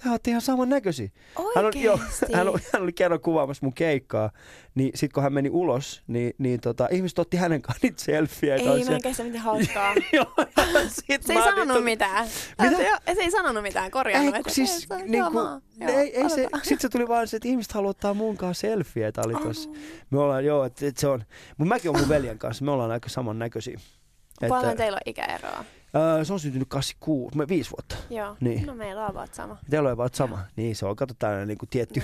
Tää on ihan saman näköisiä. Hän, on, joo, hän, oli, hän oli kerran kuvaamassa mun keikkaa, niin sit kun hän meni ulos, niin, niin tota, ihmiset otti hänen kanssa niitä selfieitä. Ei, mä se mitään hauskaa. *laughs* joo, sit se ei sanonut niin, mitään. Mitä? Se, se ei sanonut mitään, korjannut. Ei, siis, se, niin kuin, joo, ei, ei se, sit se tuli vaan se, että ihmiset haluaa ottaa mun kanssa selfieitä. Oli tossa. Me ollaan, joo, että et se on, mutta mäkin on mun veljen kanssa, me ollaan aika samannäköisiä. Paljon teillä on ikäeroa? Öö, se on syntynyt 86, me viisi vuotta. Joo, niin. no meillä on about sama. Teillä on about sama. Joo. Niin, se on kato tällainen niin kuin *laughs* tietty,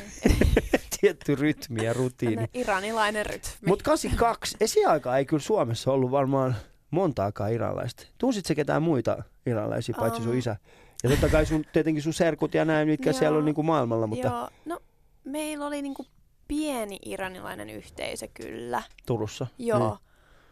tietty rytmi ja rutiini. Tällainen iranilainen rytmi. Mutta 82, esiaikaa ei kyllä Suomessa ollut varmaan montaakaan iranilaista. Tunsit se ketään muita iranilaisia, paitsi sun isä? Ja totta kai sun, tietenkin sun serkut ja näin, mitkä Joo. siellä on niin kuin maailmalla. Mutta... Joo, no meillä oli niin kuin pieni iranilainen yhteisö kyllä. Turussa? Joo. Niin.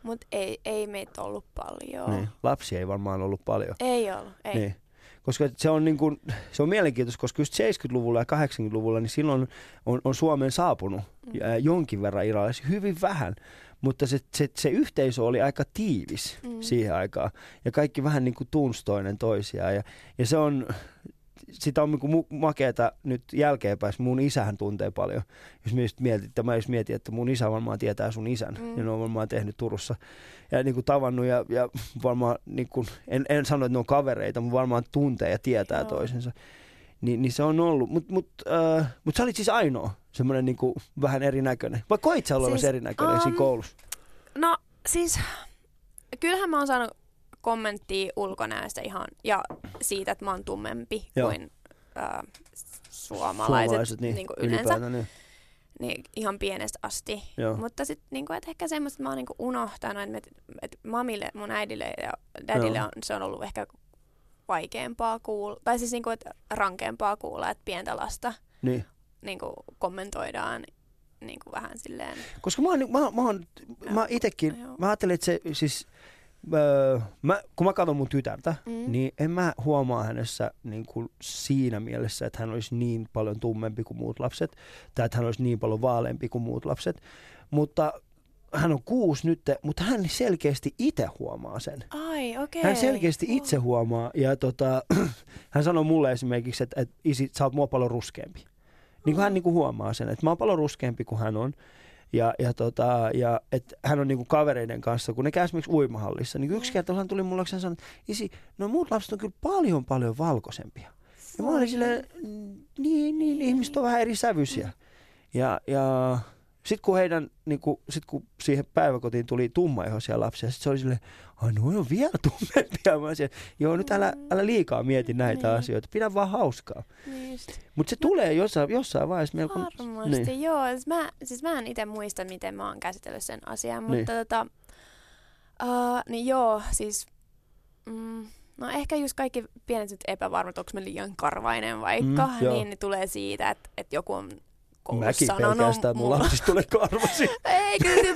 Mutta ei, ei meitä ollut paljon. Niin. Lapsia ei varmaan ollut paljon. Ei ollut, ei. Niin. Koska se on, niin kuin, se on mielenkiintoista, koska just 70-luvulla ja 80-luvulla, niin silloin on, on Suomeen saapunut mm. jonkin verran iralaisia, hyvin vähän. Mutta se, se, se yhteisö oli aika tiivis mm. siihen aikaan. Ja kaikki vähän niin kuin tunsi toinen toisiaan. Ja, ja se on, sitä on niinku makeeta nyt jälkeenpäin. Mun isähän tuntee paljon. Jos että mä just mietin, että mun isä varmaan tietää sun isän. Mm. Ja ne on varmaan tehnyt Turussa. Ja niinku tavannut ja, ja varmaan, niinku, en, en sano, että ne on kavereita, mutta varmaan tuntee ja tietää Joo. toisensa. Ni, niin se on ollut. Mutta mut, äh, mut sä olit siis ainoa semmoinen niinku vähän erinäköinen. Vai koit sä siis, erinäköinen um, siinä koulussa? No siis, kyllähän mä oon saanut kommenttia ulkonäöstä ihan, ja siitä, että mä oon tummempi Joo. kuin äh, suomalaiset, suomalaiset niin, niin kuin yleensä. Niin. Niin, ihan pienestä asti. Joo. Mutta sitten niinku, että ehkä semmoista mä oon niinku unohtanut, että et mamille, mun äidille ja dadille on, se on ollut ehkä vaikeampaa kuulla, tai siis niinku, että rankeampaa kuulla, että pientä lasta niin. niinku, kommentoidaan niinku vähän silleen. Koska mä oon, mä, mä, oon, mä itekin, mä ajattelin, että se siis öö, mä, kun mä katson mun tytärtä, mm. niin en mä huomaa hänessä niin kuin siinä mielessä, että hän olisi niin paljon tummempi kuin muut lapset, tai että hän olisi niin paljon vaaleampi kuin muut lapset. Mutta hän on kuusi nyt, mutta hän selkeästi itse huomaa sen. Ai, okei. Okay. Hän selkeästi itse huomaa, ja tota, *clears throat* hän sanoi mulle esimerkiksi, että, että isi, sä oot mua paljon ruskeampi. Niin kuin hän niin kuin huomaa sen, että mä oon paljon ruskeampi kuin hän on. Ja, ja, tota, ja et hän on niinku kavereiden kanssa, kun ne käy esimerkiksi uimahallissa, niin yksi mm. kerta hän tuli mulle ja sanoi, että isi, no muut lapset on kyllä paljon paljon valkoisempia. Ja mä olin silleen, niin, niin, ihmiset on vähän eri sävyisiä. Ja, ja sitten kun heidän, niin kun, sit kun siihen päiväkotiin tuli tummaihoisia lapsia, sitten se oli silleen, ai no on vielä tummempia. Mä olisin, joo nyt älä, mm. älä liikaa mieti näitä niin. asioita, pidä vaan hauskaa. Niin Mutta se tulee jossain, jossain vaiheessa. Kun, Varmasti, niin. joo. Siis mä, siis mä en itse muista, miten mä oon käsitellyt sen asian, mutta niin. tota, uh, niin joo, siis mm, No ehkä just kaikki pienet nyt epävarmat, onko me liian karvainen vaikka, Mm, joo. niin ne tulee siitä, että, että joku on koulussa Mäkin sanonut pelkästään, mulla siis tulee karvasi. Ei kyllä.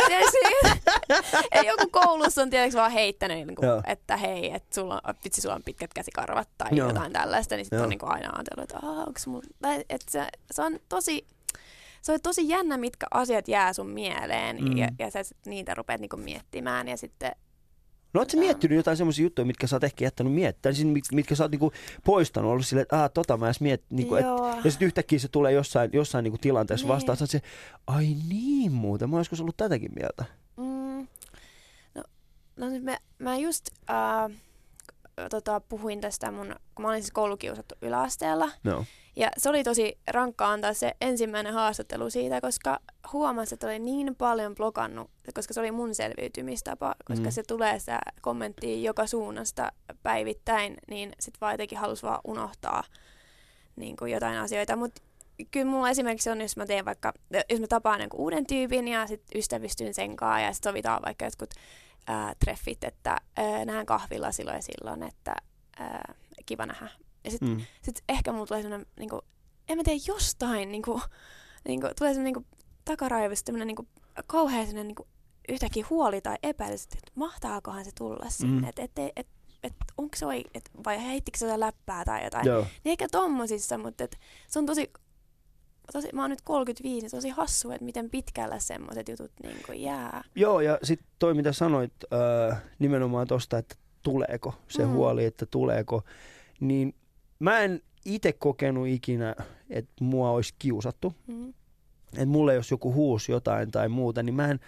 *laughs* Ei joku koulussa on tietysti vaan heittänyt, niin kuin, Joo. että hei, että sulla on, vitsi, sulla on pitkät käsikarvat tai Joo. jotain tällaista, niin sitten on niin kuin aina ajatellut, että onko mulla... Että se, se, on tosi, se on tosi jännä, mitkä asiat jää sun mieleen Mm. ja, ja sä sit niitä rupeat niin kuin miettimään ja sitten No ootko sä miettinyt jotain semmoisia juttuja, mitkä sä oot ehkä jättänyt miettiä, siis mit- mitkä sä oot niinku poistanut, ollut silleen, että tota mä edes miet, niinku, et, ja sitten yhtäkkiä se tulee jossain, jossain niinku tilanteessa Niin. vastaan, sä oot se, ai niin muuten, mä oon joskus ollut tätäkin mieltä. Mm, no, no nyt mä, mä just äh, tota, puhuin tästä mun, kun mä olin siis koulukiusattu yläasteella. No. Ja se oli tosi rankka antaa se ensimmäinen haastattelu siitä, koska huomasin, että oli niin paljon blokannut, koska se oli mun selviytymistapa, koska Mm. se tulee sitä kommenttia joka suunnasta päivittäin, niin sit vaan jotenkin halusi vaan unohtaa niin kuin jotain asioita. Mutta kyllä mulla esimerkiksi on, jos mä teen vaikka, jos mä tapaan jonkun uuden tyypin ja sit ystävystyn sen kanssa ja sit sovitaan vaikka jotkut ää, treffit, että ää, nähdään kahvilla silloin ja silloin, että ää, kiva nähdä. Ja sit Mm. sitten ehkä mulla tulee sellainen, niin kuin, en mä tiedä, jostain, niin kuin, niin kuin, tulee sellainen niin takaraivosta tämmöinen niin kuin, kauhean sellainen niin kuin, yhtäkkiä huoli tai epäilys, että mahtaakohan se tulla sinne, Mm. että et, et, et, et, onko se oi, et, vai heittikö se jotain läppää tai jotain. Joo. Niin ehkä tommosissa, mutta et, se on tosi, tosi, mä oon nyt 35, niin tosi hassu, että miten pitkällä semmoiset jutut niin kuin jää. Joo, ja sitten toi mitä sanoit äh, nimenomaan tosta, että tuleeko se Mm. huoli, että tuleeko, niin mä en itse kokenut ikinä, että mua olisi kiusattu. Mm. että mulle jos joku huusi jotain tai muuta, niin mä en,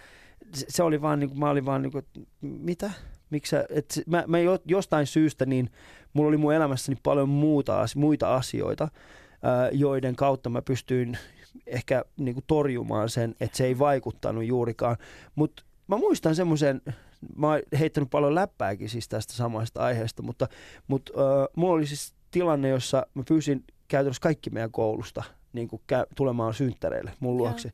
se, se oli vaan niinku, mä olin vaan niinku, että mitä? Miksi et mä, mä jo, jostain syystä niin mulla oli mun elämässäni paljon muuta, muita asioita, ää, joiden kautta mä pystyin ehkä niinku torjumaan sen, että se ei vaikuttanut juurikaan. Mutta mä muistan semmoisen, mä oon heittänyt paljon läppääkin siis tästä samasta aiheesta, mutta, mutta äh, mulla oli siis tilanne, jossa mä pyysin käytännössä kaikki meidän koulusta niin kuin kä- tulemaan synttäreille mun luokse.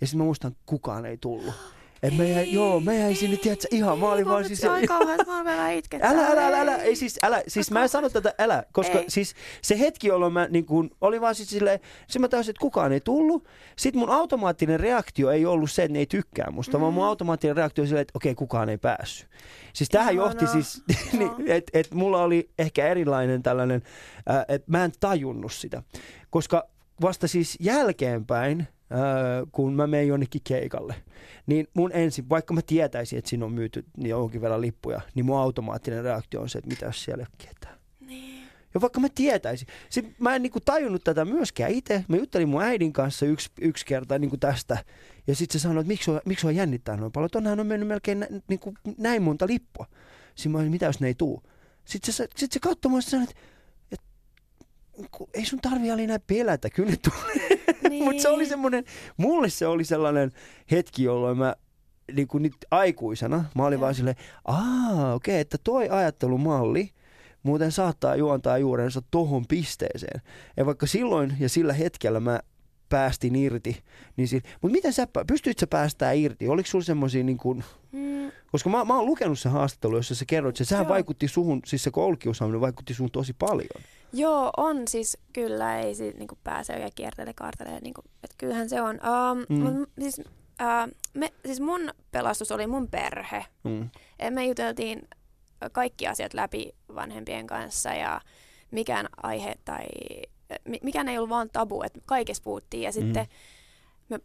Ja sitten mä muistan, kukaan ei tullut. Et mä jäin, joo, mä jäin sinne, tiedätkö, ihan, mä olin vaan siis... Ai kauhean, mä oon vielä itkettää. Älä, älä, älä, älä, ei siis, älä, siis mä en sano tätä, älä, koska Ei. siis se hetki, jolloin mä niin kun, oli vaan siis silleen, se mä tajusin, että kukaan ei tullut. Sitten mun automaattinen reaktio ei ollut se, että ne ei tykkää musta, mm. vaan mun Mhm. automaattinen reaktio oli silleen, että okei, kukaan ei päässyt. Siis tähän Ihanaa. johti siis, *laughs* niin, Joo. että et mulla oli ehkä erilainen tällainen, äh, että mä en tajunnut sitä. Koska vasta siis jälkeenpäin, äh, kun mä menen jonnekin keikalle, niin mun ensin, vaikka mä tietäisin, että siinä on myyty niin jonkin verran lippuja, niin mun automaattinen reaktio on se, että mitä jos siellä ei ketään. Niin. Ja vaikka mä tietäisin. Sitten mä en niinku tajunnut tätä myöskään itse. Mä juttelin mun äidin kanssa yksi, yksi kerta niinku tästä. Ja sitten se sanoi, että miksi sua, miksi sua jännittää noin paljon. Tonnehan on mennyt melkein nä, niinku näin monta lippua. Sitten mä olin, mitä jos ne ei tuu. Sitten se, sit se katsoi mua ja sanoi, että, että ei sun tarvi näin pelätä, kyllä ne tulee. *laughs* Niin. Mutta se oli semmoinen, mulle se oli sellainen hetki, jolloin mä niin kuin nyt aikuisena, mä olin Joo. vaan silleen, aa okei, okay, että toi ajattelumalli muuten saattaa juontaa juurensa tohon pisteeseen. Ja vaikka silloin ja sillä hetkellä mä päästin irti, niin sit, mutta miten sä, pystyit sä päästää irti? Oliko sulla semmoisia niin kuin, Mm, koska mä, mä oon lukenut sen haastattelun, jossa sä kerroit, että sehän vaikutti suhun, siis se koulukiusaaminen vaikutti suhun tosi paljon. Joo, on siis kyllä, ei si, niinku pääse oikein kiertelee kaartelee, niinku, että kyllähän se on. Um, Mm. mut, siis, uh, me, siis mun pelastus oli mun perhe. Mm. Et Me juteltiin kaikki asiat läpi vanhempien kanssa ja mikään aihe tai mikään ei ollut vaan tabu, että kaikessa puhuttiin ja sitten mä,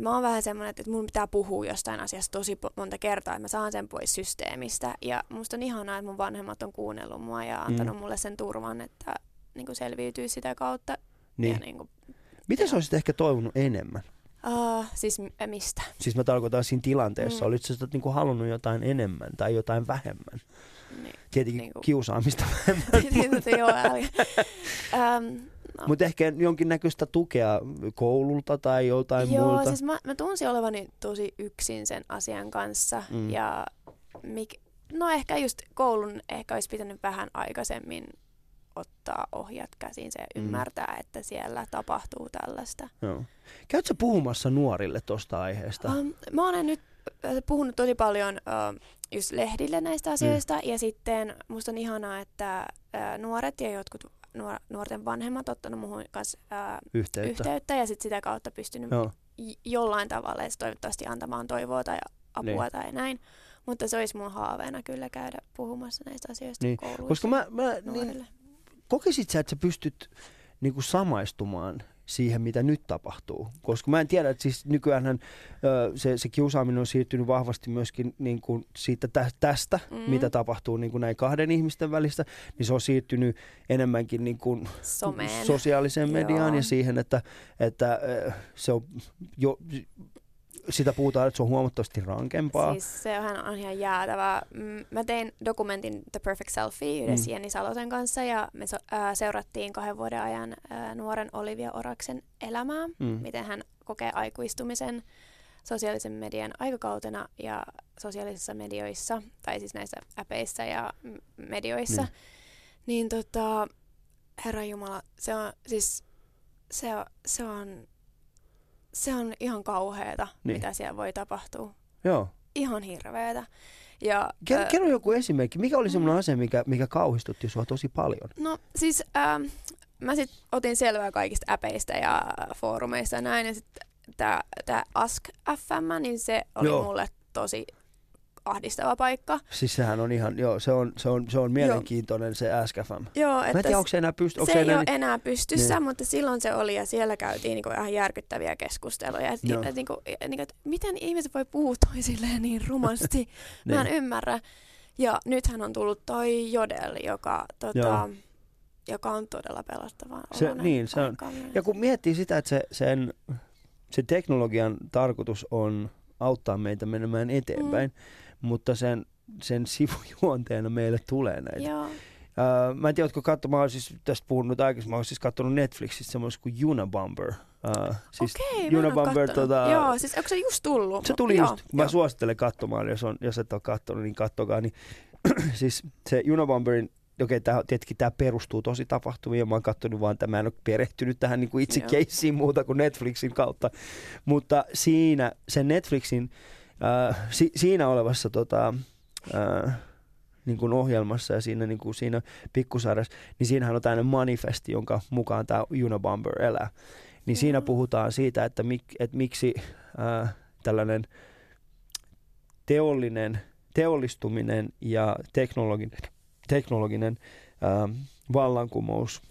mä oon vähän semmoinen, että mun pitää puhua jostain asiasta tosi monta kertaa, että mä saan sen pois systeemistä ja musta on ihanaa, että mun vanhemmat on kuunnellut mua ja antanut Mm. mulle sen turvan, että niin kuin selviytyy sitä kautta. Niin. Ja niin kuin, Mitä sä olisit ehkä toivonut enemmän? uh, siis m- mistä? Siis mä tarkoitan siinä tilanteessa, mm. Mm. olitko sä niinku halunnut jotain enemmän tai jotain vähemmän? Niin. Tietenkin Niinku- kiusaamista *laughs* vähemmän, Tietysti joo. Um, no. mutta ehkä jonkinnäköistä tukea koululta tai jotain Joo, muilta. siis mä, mä tunsin olevani tosi yksin sen asian kanssa. Mm. Mm. Ja mik, no ehkä just koulun ehkä olisi pitänyt vähän aikaisemmin ottaa ohjat käsiin ja Mm. ymmärtää, että siellä tapahtuu tällaista. Joo. Käytkö puhumassa nuorille tuosta aiheesta? Um, mä olen nyt äh, puhunut tosi paljon uh, just lehdille näistä asioista. Ja sitten musta on ihanaa, että ää, nuoret ja jotkut nuor- nuorten vanhemmat ottanut muuhun kanssa ää, Yhteyttä. yhteyttä ja sitten sitä kautta pystynyt Joo. j- jollain tavalla edes toivottavasti antamaan toivoa tai apua Niin. tai näin. Mutta se olisi mun haaveena kyllä käydä puhumassa näistä asioista Niin, kouluissa Koska mä, mä niin, kokisit sä, että sä pystyt niin kuin samaistumaan siihen, mitä nyt tapahtuu? Koska mä en tiedä, että siis nykyään se, se kiusaaminen on siirtynyt vahvasti myöskin niin kuin siitä tä, tästä, Mm. mitä tapahtuu niin kuin näin kahden ihmisten välistä, niin se on siirtynyt enemmänkin niin kuin Someen. sosiaaliseen mediaan Joo. ja siihen, että, että se on jo, sitä puhutaan, että se on huomattavasti rankempaa. Siis sehän on ihan jäätävää. Mm, Mä tein dokumentin The Perfect Selfie yhdessä Mm. Jenni Salosen kanssa ja me so, ää, seurattiin kahden vuoden ajan ää, nuoren Olivia Oraksen elämää, Mm. miten hän kokee aikuistumisen sosiaalisen median aikakautena ja sosiaalisissa medioissa, tai siis näissä äpeissä ja medioissa. Niin. Niin, niin tota, herra Jumala, se on siis, se on, se on, se on ihan kauheeta, Niin. mitä siellä voi tapahtua Joo. ihan hirveetä. Ja, Kerro, ää, kerro joku esimerkki. Mikä oli semmoinen asia, mikä, mikä kauhistutti sua tosi paljon? No siis ähm, mä sit otin selvää kaikista äpeistä ja foorumeista ja näin. Ja sitten tämä Ask FM, niin se oli. Joo. mulle tosi ahdistava paikka. Siis sehän on ihan, joo, se on, se on, se on mielenkiintoinen se SKFM. Joo, Mä en että tiedä, onko se enää pysty, onko se se ei enää... ole enää pystyssä, Niin. mutta silloin se oli ja siellä käytiin niinku ihan järkyttäviä keskusteluja. Et, Joo. et, niinku, et, niinku, et miten ihmiset voi puhua toisilleen niin rumasti? *laughs* Mä en Niin. ymmärrä. Ja nythän on tullut toi Jodel, joka, tota, Joo. joka on todella pelottava. Se- niin, se on. Ja kun miettii sitä, että se, sen, se teknologian tarkoitus on auttaa meitä menemään eteenpäin, mm. Mutta sen, sen sivujuonteena meille tulee näitä. Joo. Uh, mä en tiedä, ootko katsomaan, mä oon siis tästä puhunut aikaisemmin, mä oon siis katsonut Netflixistä semmoista kuin Unabomber. Uh, siis Okei, mä Unabomber, tota- Joo, siis onko se just tullut? Se tuli joo, just, mä joo. suosittelen katsomaan, jos, on, jos et ole katsonut, niin kattokaa. Niin, *clears throat* siis se Unabomberin, okei, okay, tietenkin tämä perustuu tosi tapahtumiin, mä oon katsonut vaan, että mä en ole perehtynyt tähän niin kuin itse keissiin muuta kuin Netflixin kautta. Mutta siinä, se Netflixin, äh, si, siinä olevassa tota, äh, niin kuin ohjelmassa ja siinä, niin kuin siinä pikkusarjassa, niin siinähän on tämmöinen manifesti, jonka mukaan tämä Unabomber elää. Niin siinä Joo. puhutaan siitä, että, mik, että miksi äh, tällainen teollinen, teollistuminen ja teknologinen, teknologinen ähm, vallankumous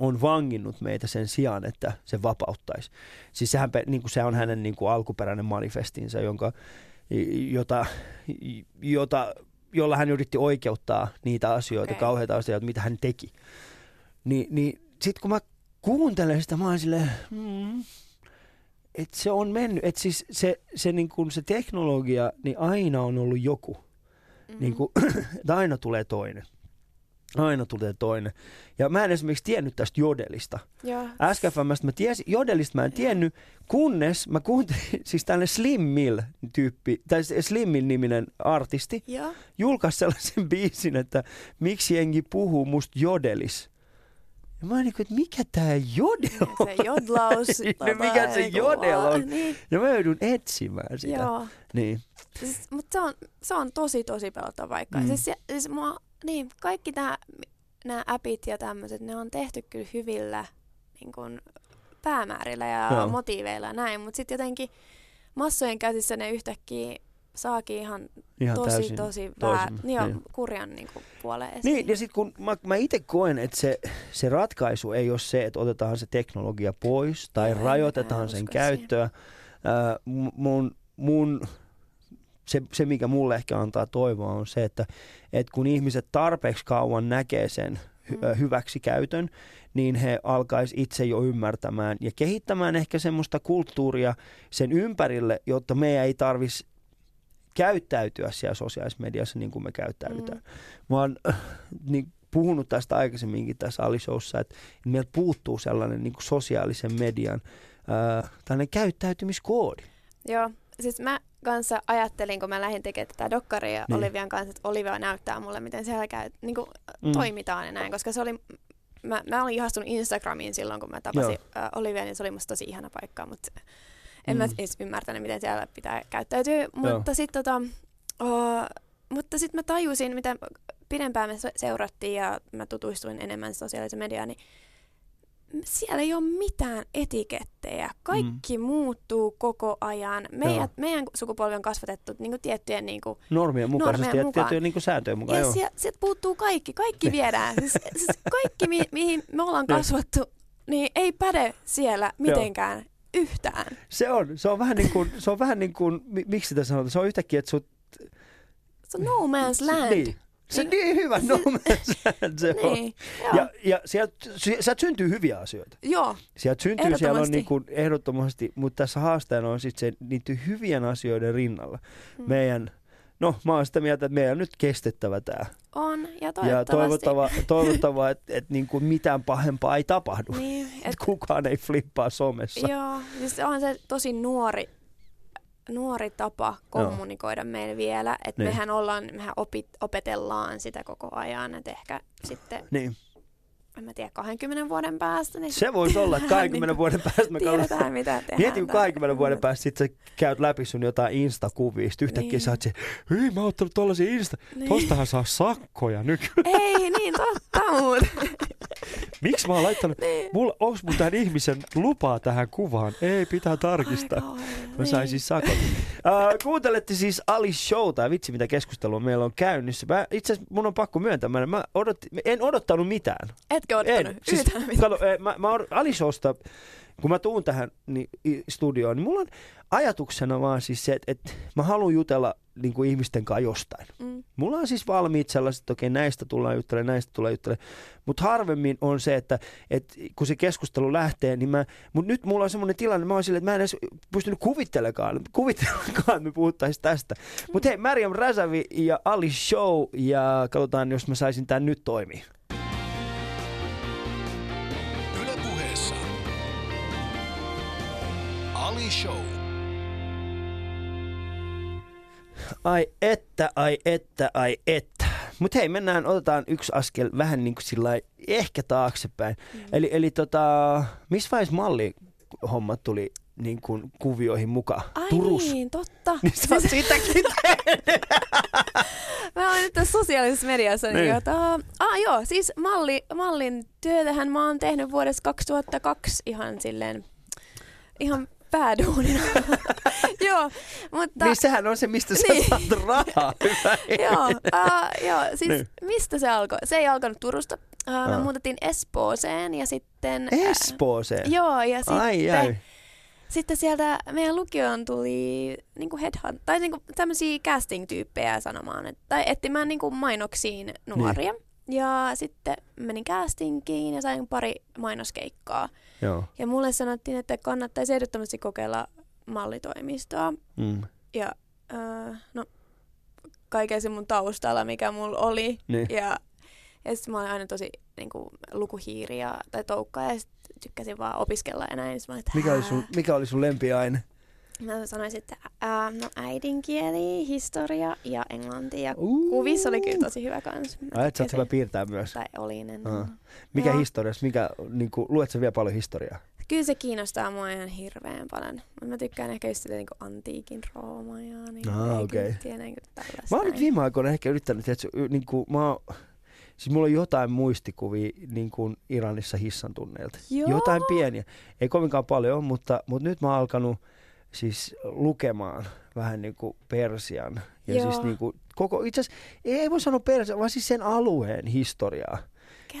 on vanginnut meitä sen sijaan, että se vapauttaisi. Siis sehän, niin kuin se on hänen niin kuin alkuperäinen manifestinsa, jonka, jota, jota, jolla hän yritti oikeuttaa niitä asioita, okay. kauheita asioita, mitä hän teki. Ni, niin sitten kun mä kuuntelen sitä, mä oon silleen, mm, että se on mennyt, että siis se, se, niin kuin se teknologia, niin aina on ollut joku. *clears throat* Mhm. Niin kuin, että aina tulee toinen. Aina tulee toinen. Ja mä en esimerkiksi tiennyt tästä Jodelista. Joo. SKFMstä mä tiesin, Jodelista mä en tiennyt, kunnes mä kuuntelin, *laughs* siis tällainen Slim Mill-tyyppi, tai se Slim Mill-niminen artisti, Joo. julkaisi sellaisen *laughs* biisin, että miksi jengi puhuu musta Jodelis. Ja mä niin kuin, että mikä tää Jodel on? Se jodlaus. Tota, mikä se niinku jodel on? Niin, Ja mä joudun etsimään sitä. joo. Niin. Siis, mutta se on, se on tosi, tosi pelottava paikka. Mm. Siis, se- siis mua, niin, kaikki nämä appit ja tämmöiset, ne on tehty kyllä hyvillä niin kun, päämäärillä ja Joo. Motiiveilla ja näin, mutta sitten jotenkin massojen käsissä ne yhtäkkiä saakin ihan, Ihan tosi, täysin tosi vää, niin, niin. kurjan niin kuin, puoleen esiin. Niin, ja sitten kun mä, mä itse koen, että se, se ratkaisu ei ole se, että otetaan se teknologia pois tai en rajoitetaan sen käyttöä. Mu- mun, mun, se, se, mikä mulle ehkä antaa toivoa, on se, että, että kun ihmiset tarpeeksi kauan näkee sen hy, Mm. hyväksi käytön, niin he alkaisi itse jo ymmärtämään ja kehittämään ehkä semmoista kulttuuria sen ympärille, jotta meidän ei tarvitsisi käyttäytyä siellä sosiaalisessa mediassa niin kuin me käyttäydytään. Mm. Mä oon äh, niin, puhunut tästä aikaisemminkin tässä Alishowssa, että meiltä puuttuu sellainen niin kuin sosiaalisen median äh, tällainen käyttäytymiskoodi. Joo, siis mä kanssa ajattelin, kun mä lähdin tekemään tätä dokkaria Niin. Olivian kanssa, että Olivia näyttää mulle, miten siellä käy, niin kuin, Mm. toimitaan ja näin, koska se oli, mä, mä olin ihastunut Instagramiin silloin, kun mä tapasin äh, Olivian, niin se oli musta tosi ihana paikka, mutta en Mm. mä edes ymmärtänyt, miten siellä pitää käyttäytyä, mutta sitten tota, Uh, mutta sitten mä tajusin, mitä pidempään me se- seurattiin ja mä tutustuin enemmän sosiaaliseen mediaan, niin siellä ei ole mitään etikettejä. Kaikki mm. muuttuu koko ajan. Meidän, meidän sukupolvi on kasvatettu niin kuin tiettyjen niin kuin, Normien mukaisesti Normien ja mukaan. tiettyjen niin sääntöjen mukaan. ja joo. sieltä, sieltä puuttuu kaikki. Kaikki viedään. Siis, siis kaikki, mi- mihin me ollaan Niin. kasvattu, niin ei päde siellä mitenkään yhtään. Se on, se on vähän niin kuin, se on vähän niin kuin, mi- miksi sitä sanotaan, se on yhtäkkiä, että sut, Se on no man's land. niin, se Niin- niin hyvä land se on. Niin, joo. Ja, ja sieltä, si- sieltä syntyy hyviä asioita. joo. Sieltä syntyy, siellä on niin kuin ehdottomasti, mutta tässä haasteena on sitten se niiden hyvien asioiden rinnalla. Hmm. Meidän, no mä oon sitä mieltä, että meidän on nyt kestettävä tämä. On, ja Ja toivottavasti. toivottava, *laughs* toivottava että et niin mitään pahempaa ei tapahdu. Niin, et, Et *laughs* kukaan ei flippaa somessa. joo, siis on se tosi nuori, nuori tapa kommunikoida meillä vielä. Että Niin. mehän ollaan, mehän opit, opetellaan sitä koko ajan. Että ehkä sitten, Niin. en mä tiedä, 20 vuoden päästä, niin Se voisi olla, että 20 *laughs* Niin. vuoden päästä me tiedetään mitä tehdään. Mieti, kun tai- 20 vuoden päästä sit sä käyt läpi sun jotain Insta-kuvia, sit yhtäkkiä Niin. sä oot se, hei mä oon ottanut tollasia Insta, Niin. tostahan saa sakkoja nykyään. Ei, niin totta. Miksi mä oon laittanut, *laughs* niin. mulla, onks mun tämän ihmisen lupaa tähän kuvaan? Ei, pitää tarkistaa. Ai kauhean, Mä sain niin. siis sakot. Uh, kuuntelette siis Ali Showta vitsi mitä keskustelua meillä on käynnissä. Mä, itse asiassa mun on pakko myöntää, mä, mä odotti, en odottanut mitään. Etkö odottanut En. Siis, mitään? kato, mä, mä odot- Ali Showsta, kun mä tuun tähän niin, studioon, niin mulla on ajatuksena vaan siis se, että, että mä haluan jutella niin kuin ihmisten kanssa jostain. Mm. Mulla on siis valmiit sellaiset, että okei näistä tullaan juttelemaan, näistä tullaan juttelemaan. Mutta harvemmin on se, että, että kun se keskustelu lähtee, niin mä, mutta nyt mulla on semmoinen tilanne, mä oon silleen, että mä en edes pystynyt kuvittelemaan, kuvittelemaan että me puhuttaisiin tästä. Mutta hei, Mariam Razavi ja Ali Show ja katsotaan, jos mä saisin tämän nyt toimia. Ali Show. Ai että, ai että, ai että. Mutta hei, mennään, otetaan yksi askel vähän niin kuin sillä ehkä taaksepäin. Mm. Eli, eli tota, missä vaiheessa malli hommat tuli niin kuin kuvioihin mukaan? Ai Turussa. niin, totta. *laughs* Niin sä oot sitäkin *laughs* Mä oon nyt tässä sosiaalisessa mediassa, niin, Niin. niin. Jota, ah, joo, siis malli, mallin työtähän mä oon tehnyt vuodesta 2002 ihan silleen, ihan pääduunina. *laughs* joo, mutta... Niin sehän on se, mistä sä Niin. saat rahaa. Hyvä. joo, uh, joo, siis Niin. mistä se alkoi? Se ei alkanut Turusta. Uh, me muutettiin Espooseen ja sitten... Espooseen. joo, ja sitten... Ai ai. Sitten sieltä meidän lukioon tuli niinku headhunt, tai niinku tämmöisiä casting-tyyppejä sanomaan, että, tai etsimään niinku mainoksiin nuoria. Niin. Ja sitten menin castingiin ja sain pari mainoskeikkaa. Joo. Ja mulle sanottiin, että kannattaisi ehdottomasti kokeilla mallitoimistoa. Mm. Ja äh, no, kaiken sen mun taustalla, mikä mulla oli. Niin. Ja, ja sitten mä olin aina tosi niinku, lukuhiiri ja, tai toukka ja sit tykkäsin vaan opiskella ja näin. Mä olin, Mikä, oli sun, mikä oli sun lempiaine? Mä sanoisin, että ää, no äidinkieli, historia ja englanti. Ja Uu. kuvissa oli kyllä tosi hyvä kans. Ai, et sä oot hyvä piirtää myös. Tai olin ennen. Aa. Mikä historiassa, mikä, niin kuin, luet sä vielä paljon historiaa? Kyllä se kiinnostaa mua ihan hirveän paljon. Mä tykkään ehkä just niinku antiikin Roomaa ja niin okei. Egyptiä, niin tällaista. Mä oon nyt viime aikoina ehkä yrittänyt, että niin kuin, mä oon, siis mulla on jotain muistikuvia niin kuin Iranissa hissan tunneilta. Joo. Jotain pieniä. Ei kovinkaan paljon, mutta, mutta nyt mä oon alkanut siis lukemaan vähän niin kuin Persian. Ja Joo. siis niin kuin koko, itse asiassa ei voi sanoa Persian, vaan siis sen alueen historiaa.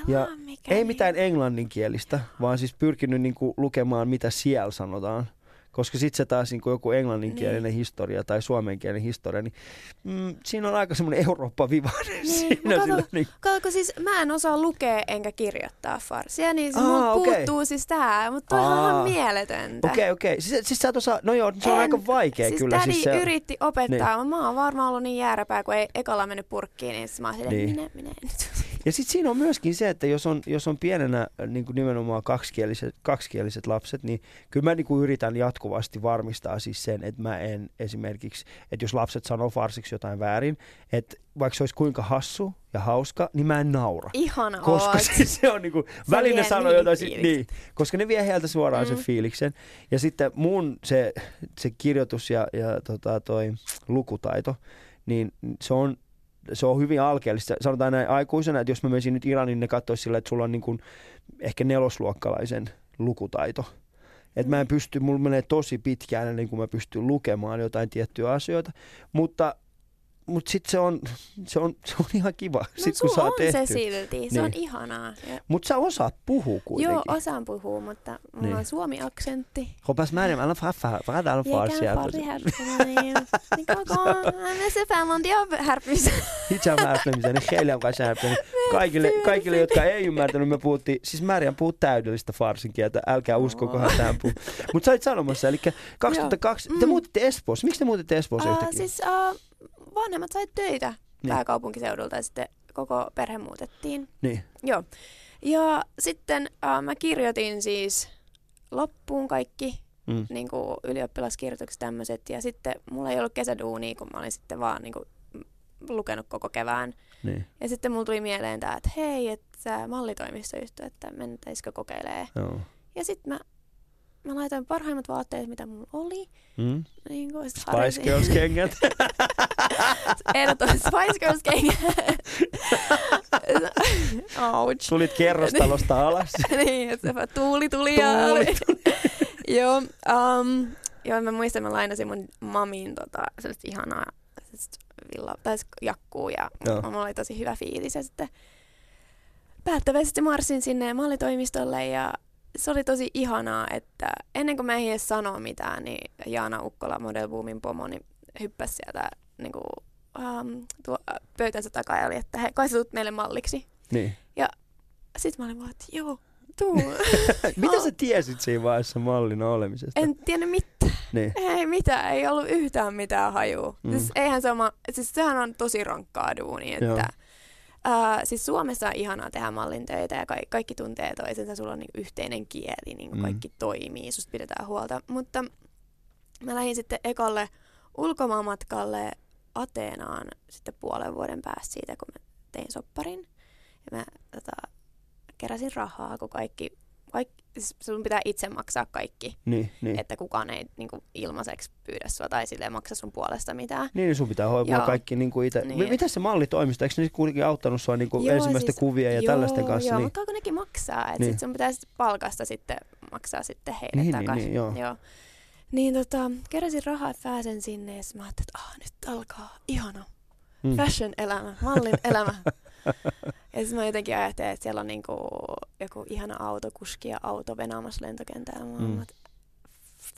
Ja mikä Ei mitään englanninkielistä, vaan siis pyrkinyt niin kuin lukemaan, mitä siellä sanotaan. Koska sitten se taas niin kuin joku englanninkielinen niin. historia tai suomenkielinen historia, niin mm, siinä on aika semmoinen Eurooppa-vivainen Niin, siinä. mut Sillä, kato, niin, Kato, siis mä en osaa lukea enkä kirjoittaa farsia, niin se Aa, okei. puuttuu siis tää, mutta toi on Aa. ihan mieletöntä. Okei, okei. Siis, siis sä et osaa, no joo, se on En. aika vaikea siis kyllä. Siis se, yritti opettaa, mutta mä oon varmaan ollut niin jääräpää, kun ei ekalla mennyt purkkiin, niin mä oon silleen, Niin. minä, minä nyt. Ja sitten siinä on myöskin se, että jos on, jos on pienenä niin kuin nimenomaan kaksikieliset, kaksikieliset lapset, niin kyllä mä niin kuin yritän jatkuvasti varmistaa siis sen, että mä en esimerkiksi, että jos lapset sanoo farsiksi jotain väärin, että vaikka se olisi kuinka hassu ja hauska, niin mä en naura. Ihana Koska oot. *laughs* siis se on niinku, välillä vie sanoo jotain, sit, niin, koska ne vie heiltä suoraan. Mm. sen fiiliksen. Ja sitten mun se, se kirjoitus ja, ja tota, toi lukutaito, niin se on, se on hyvin alkeellista. Sanotaan näin aikuisena, että jos mä menisin nyt Iraniin, niin ne katsoisi sillä, että sulla on niin kuin ehkä nelosluokkalaisen lukutaito. Et mä en pysty, mulla menee tosi pitkään ennen kuin mä pystyn lukemaan jotain tiettyjä asioita, mutta mutta sitten se on, se, on, se on ihan kiva, No sit, kun saa on tehty. se silti, se on Niin. ihanaa. Ja, Mutta sä osaat puhua kuitenkin. joo, osaan puhua, mutta mulla Niin. on suomi-aksentti. Hoppas mä en alla farfar, vad alla Jag farsi. kan fara här. Niin koko, men se Finland jag härpys. Itse väärätlemisen, niin heille on kanssa härpinen. *laughs* Kaikille, kaikille, jotka ei ymmärtänyt, me puhuttiin, siis Märjan puhuu täydellistä farsin kieltä, älkää uskokohan tähän puhuu. Mutta sä olit sanomassa, eli 2002, te Mm. muutitte Espoossa. Miksi te muutitte Espoossa yhtäkkiä? siis vanhemmat sai töitä Niin. pääkaupunkiseudulta ja sitten koko perhe muutettiin. Niin, Joo. Ja sitten uh, mä kirjoitin siis loppuun kaikki mm. niin kuin ylioppilaskirjoitukset tämmöiset. Ja sitten mulla ei ollut kesäduunia, kun mä olin sitten vaan niin kuin, lukenut koko kevään. niin, Ja sitten mulla tuli mieleen tää, että hei, että mallitoimistoyhtö, että mentäisikö kokeilee. joo. Ja sitten mä, mä laitoin parhaimmat vaatteet, mitä mulla oli. Mm. Niin kuin, *laughs* Spice Girls kengät. Ehdottomasti Spice Girls kengät. Ouch. Tulit kerrostalosta alas. *laughs* niin, että se tuuli tuli ja Tuuli oli. *laughs* joo, um, joo, mä muistan, mä lainasin mun mamiin tota, sellaista ihanaa sellaista villa, tai jakkuu ja Joo. mulla oli tosi hyvä fiilis ja sitten päättävästi marssin sinne mallitoimistolle ja se oli tosi ihanaa, että ennen kuin mä en edes sanoa mitään, niin Jaana Ukkola, Model Boomin pomo, niin hyppäsi sieltä niin kuin, um, tuo, pöytänsä takaa ja oli, että hei, kai sä tulet meille malliksi. niin. Sitten mä olin vaan, että joo, tuu. *laughs* Mitä sä tiesit siinä vaiheessa mallina olemisesta? en tiedä mitään. Niin. Ei mitään, ei ollut yhtään mitään hajua. Mm. Siis, eihän se oma, siis sehän on tosi rankkaa duuni, Joo. Uh, siis Suomessa on ihanaa tehdä mallin töitä ja kaikki, kaikki tuntee toisensa, sulla on niinku yhteinen kieli, niinku Mm. kaikki toimii, susta pidetään huolta. Mutta mä lähdin sitten ekolle ulkomaanmatkalle Ateenaan sitten puolen vuoden päästä siitä, kun mä tein sopparin. Ja mä tota, keräsin rahaa, kun kaikki, kaikki siis sun pitää itse maksaa kaikki Niin, niin. että kukaan ei niin kuin, ilmaiseksi pyydä sua tai silleen maksa sun puolesta mitään. Niin, sun pitää hoitaa kaikki niin kuin itse. Niin. Niin. Miten se malli toimista? Eikö ne kuitenkin auttanut sua niin kuin Joo, ensimmäisten siis- kuvia ja joo, tällaisten kanssa? Joo, niin. mutta nekin maksaa, että Niin. sit sun pitää sit palkasta sitten maksaa sitten heille Niin, niin, takaisin. niin, joo. joo. Niin tota, keräsin rahaa, että pääsen sinne ja mä ajattelin, että ah, nyt alkaa ihana Mm. fashion elämä, mallin elämä. *laughs* *laughs* ja sitten mä jotenkin ajattelin, että siellä on niinku joku ihana autokuski ja auto venaamassa lentokentällä. Mä Mm.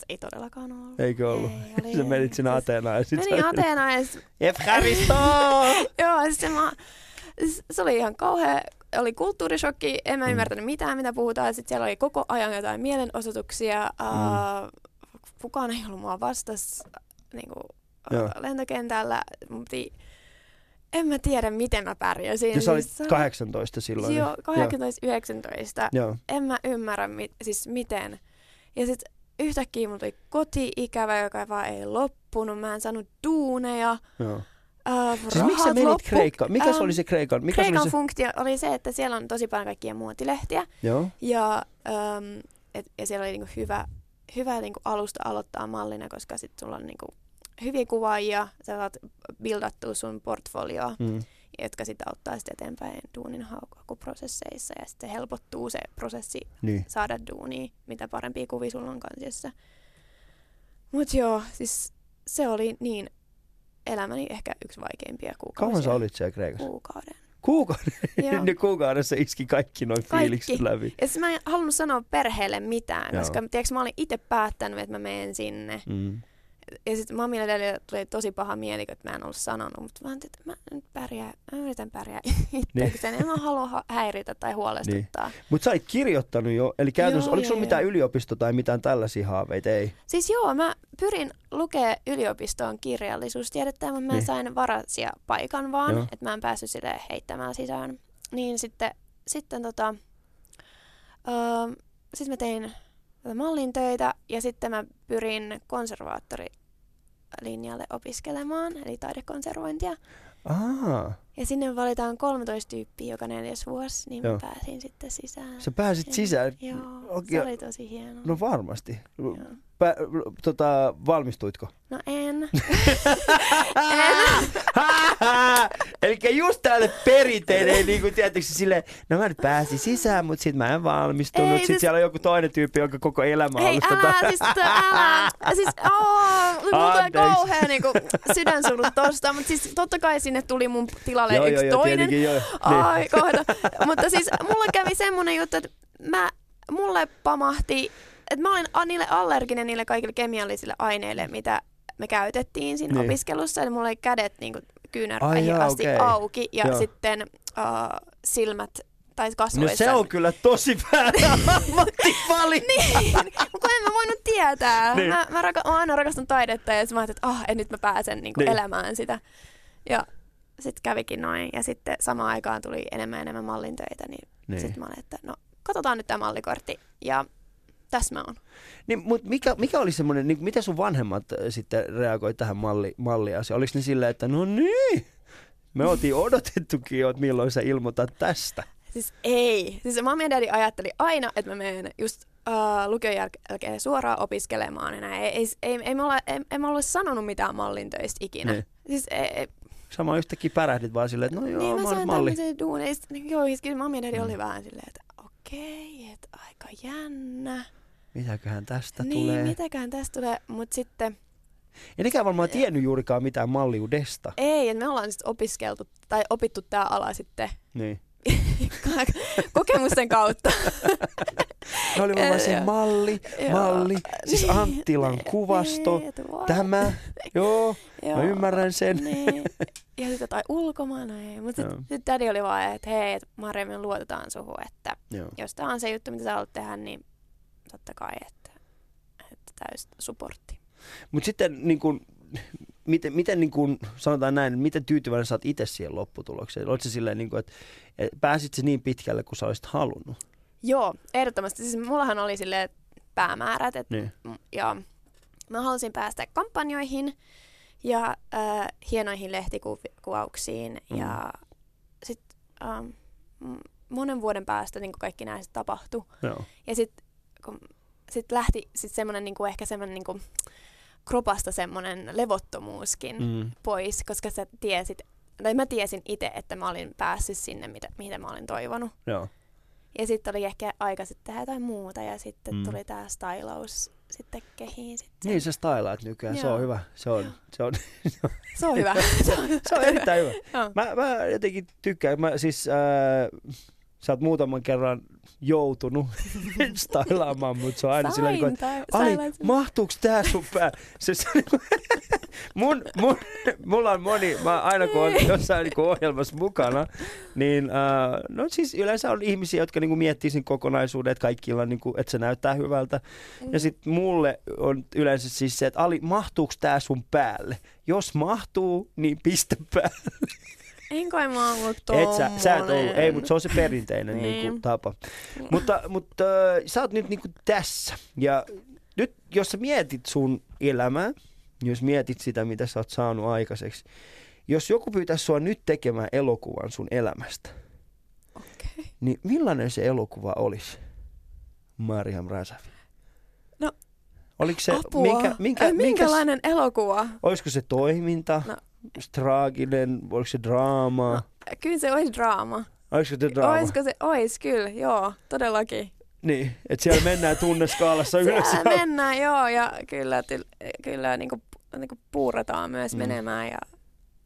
ei todellakaan ollut. Eikö ollut? Ei, oli, *laughs* Sä menit sinne siis- Ateenaan ja sit Menin Ateenaan ja sit *laughs* Efkaristo! Joo, siis se, mä, se oli ihan kauhea, oli kulttuurishokki, en mä Mm. ymmärtänyt mitään, mitä puhutaan. Sitten siellä oli koko ajan jotain mielenosoituksia. Mm. Uh, kukaan ei ollut mua vastas niin kuin, uh, lentokentällä. Mun piti, en mä tiedä, miten mä pärjäsin. Ja sä olit Siis se- 18 silloin. Joo, 18-19. Joo. En mä ymmärrä, mit, siis miten. Ja sitten yhtäkkiä mulla tuli koti-ikävä, joka vaan ei loppunut. Mä en saanut duuneja. joo. Uh, Siis miksi sä menit Kreikkaan? Mikä se Ähm, oli se Kreikan? Mikä Kreikan se oli se? funktio oli se, että siellä on tosi paljon kaikkia muotilehtiä Joo. ja, äm, et, ja siellä oli niinku hyvä, hyvä niinku alusta aloittaa mallina, koska sit sulla on niinku hyviä kuvaajia, sä saat buildattua sun portfolioa, Mm. jotka sitten auttaa sit eteenpäin duunin hakuprosesseissa ja sitten helpottuu se prosessi Niin. saada duunia, mitä parempia kuvia sulla on kansiossa. Mut joo, siis se oli niin elämäni ehkä yksi vaikeimpia kuukausia. Kauan sä olit siellä Kreikassa? Kuukauden. Kuukauden. *laughs* Ne kuukaudessa iski kaikki noin fiilikset läpi. Ja siis mä en halunnut sanoa perheelle mitään, Joo. koska tiedätkö, mä olin itse päättänyt, että mä menen sinne. Mm. Ja sitten mamille edelleen tuli tosi paha mieli, että mä en ollut sanonut, mutta mä ajattelin, että mä nyt pärjää, mä yritän pärjää *laughs* itsekseen. En mä halua ha- häiritä tai huolestuttaa. Niin. Mutta sä olit kirjoittanut jo, eli käytännössä, Joo, oliko sulla mitään yliopisto tai mitään tällaisia haaveita? Ei. Siis joo, mä pyrin lukea yliopistoon kirjallisuustiedettä, mutta mä Niin. sain varasia paikan vaan, että mä en päässyt sille heittämään sisään. Niin sitten, sitten tota, öö, sit mä tein mallin töitä ja sitten mä pyrin konservaattorilinjalle opiskelemaan, eli taidekonservointia. Aa, Ja sinne valitaan 13 tyyppiä joka neljäs vuosi, niin Joo. mä pääsin sitten sisään. sä pääsit sisään. Joo, Okei. se oli tosi hienoa. No varmasti. Joo. Pä, tota, valmistuitko? No en. *laughs* Eli just tälle perinteinen, niin kuin tietysti silleen, no mä nyt pääsin sisään, mutta sit mä en valmistunut. Ei, Sitten siis- siellä on joku toinen tyyppi, jonka koko elämä on Hei, ollut tota... älä, siis, älä, siis, oh, mulla tulee Anteeksi. kauhea niinku, sydänsurut tosta, mutta siis totta kai sinne tuli mun tilalle Joo, yksi joo, toinen. joo. Ai, Niin. kauheeta. mutta siis mulla kävi semmonen juttu, että mä, mulle pamahti, että mä olin a- niille allerginen niille kaikille kemiallisille aineille, mitä me käytettiin siinä Niin. opiskelussa. Eli mulla oli kädet Ai kyynärpäihin asti okei. auki ja Joo. sitten uh, silmät tai No kasvoissa. se on kyllä tosi väärä *laughs* ammattivalinta. Niin, kun en mä voinut tietää. Niin. Mä, mä, raka- mä aina rakastanut taidetta ja mä ajattelin, että ah, en nyt mä pääsen niinku Niin. elämään sitä. Ja sitten kävikin noin. Ja sitten samaan aikaan tuli enemmän ja enemmän mallintöitä, niin, Niin. niin. sitten mä olin, että no katsotaan nyt tämä mallikortti. Ja tässä mä oon. Niin, mutta mikä, mikä oli semmoinen, niin, miten sun vanhemmat äh, sitten reagoi tähän malli, malliasiaan? Oliko ne silleen, että no niin, me oltiin *laughs* odotettukin jo, että milloin sä ilmoitat tästä? Siis ei. Siis mamma ja daddy ajatteli aina, että mä menen just uh, lukion jäl- jälkeen suoraan opiskelemaan. Näin. Ei, ei, ei, ei, me olla, ei, ei mä ole sanonut mitään mallintöistä ikinä. Niin. Siis ei, ei, Sama yhtäkkiä pärähdit vaan silleen, että no joo, niin mä mä malli. niin, joo, siis kyllä mamma ja daddy Mm. oli vähän silleen, että okei, että aika jännä. Mitäköhän tästä niin, tulee? mitäkään tästä tulee. Mutta sitten Ei nekään varmaan tiennyt juurikaan mitään malliudesta. ei, me ollaan sitten opiskeltu tai opittu tämä ala sitten Niin. *laughs* kokemusten kautta. Ne oli varmaan se malli, Joo. malli, siis Niin. Anttilan kuvasto, Niin, että what? tämä, joo, Joo. mä ymmärrän sen. Niin. Ja sitten tai ulkomaana ei. Mutta sitten sit daddy oli vaan, että hei, Marja, me luotetaan suhun, että Joo. jos tämä on se juttu, mitä sä haluat tehdä, niin totta kai, että, että täys supportti. Mutta sitten niin kun, miten, miten niin kun, sanotaan näin, miten tyytyväinen sä oot itse siihen lopputulokseen? Oletko se silleen, niin kun, että että pääsit se niin pitkälle kuin sä olisit halunnut? Joo, ehdottomasti. Siis mullahan oli sille päämäärät, et, Niin. ja mä halusin päästä kampanjoihin ja äh, hienoihin lehtikuvauksiin Mm. ja sitten ähm, monen vuoden päästä niin kaikki nämä sit tapahtui. Joo. Ja sitten sit lähti sit semmoinen niinku, ehkä semmoinen niinku, kropasta semmoinen levottomuuskin Mm. pois, koska sä tiesit, tai mä tiesin itse, että mä olin päässyt sinne, mitä, mitä mä olin toivonut. Joo. Ja sitten oli ehkä aika sitten tehdä jotain muuta ja sitten Mm. tuli tää stylaus sitten kehiin. Sitten. Niin sä stylaat nykyään, se Joo. on hyvä. Se on, se on, *laughs* Se on hyvä. *laughs* se on, se on erittäin hyvä. Mä, mä jotenkin tykkään. Mä siis, äh, sä oot muutaman kerran joutunut *laughs* stylaamaan, mutta se on aina sillä niin että tai- Ali, mahtuuks tää sun pää? Se, se, niinku- *laughs* mun, mun, mulla on moni, mä aina kun on jossain niinku ohjelmassa mukana, niin äh, no siis yleensä on ihmisiä, jotka niinku miettii sen kokonaisuuden, että kaikilla on niinku, että se näyttää hyvältä. Ja sitten mulle on yleensä siis se, että Ali, mahtuuks tää sun päälle? Jos mahtuu, niin pistä päälle. *laughs* En kai mä oon ollut Et sä, sä et ollut, ei, mutta se on se perinteinen Niin. niin. kuin, tapa. Mutta, mutta sä oot nyt niin kuin tässä. Ja nyt jos sä mietit sun elämää, jos mietit sitä, mitä sä oot saanut aikaiseksi, jos joku pyytäisi sua nyt tekemään elokuvan sun elämästä, Okei. niin millainen se elokuva olisi? Mariam Rasavi. No, Oliko se, Apua. minkä, minkä, Ai, minkälainen elokuva? olisiko se toiminta, No. Traaginen, oliko se draama, No, Kyllä se olisi draama. olisiko se draama? Olisiko se? Ois, kyllä, joo, todellakin. Niin, että siellä mennään tunneskaalassa ylös. Siellä *laughs* mennään, joo, ja kyllä, kyllä niinku, niinku puurataan myös Mm. menemään. Ja,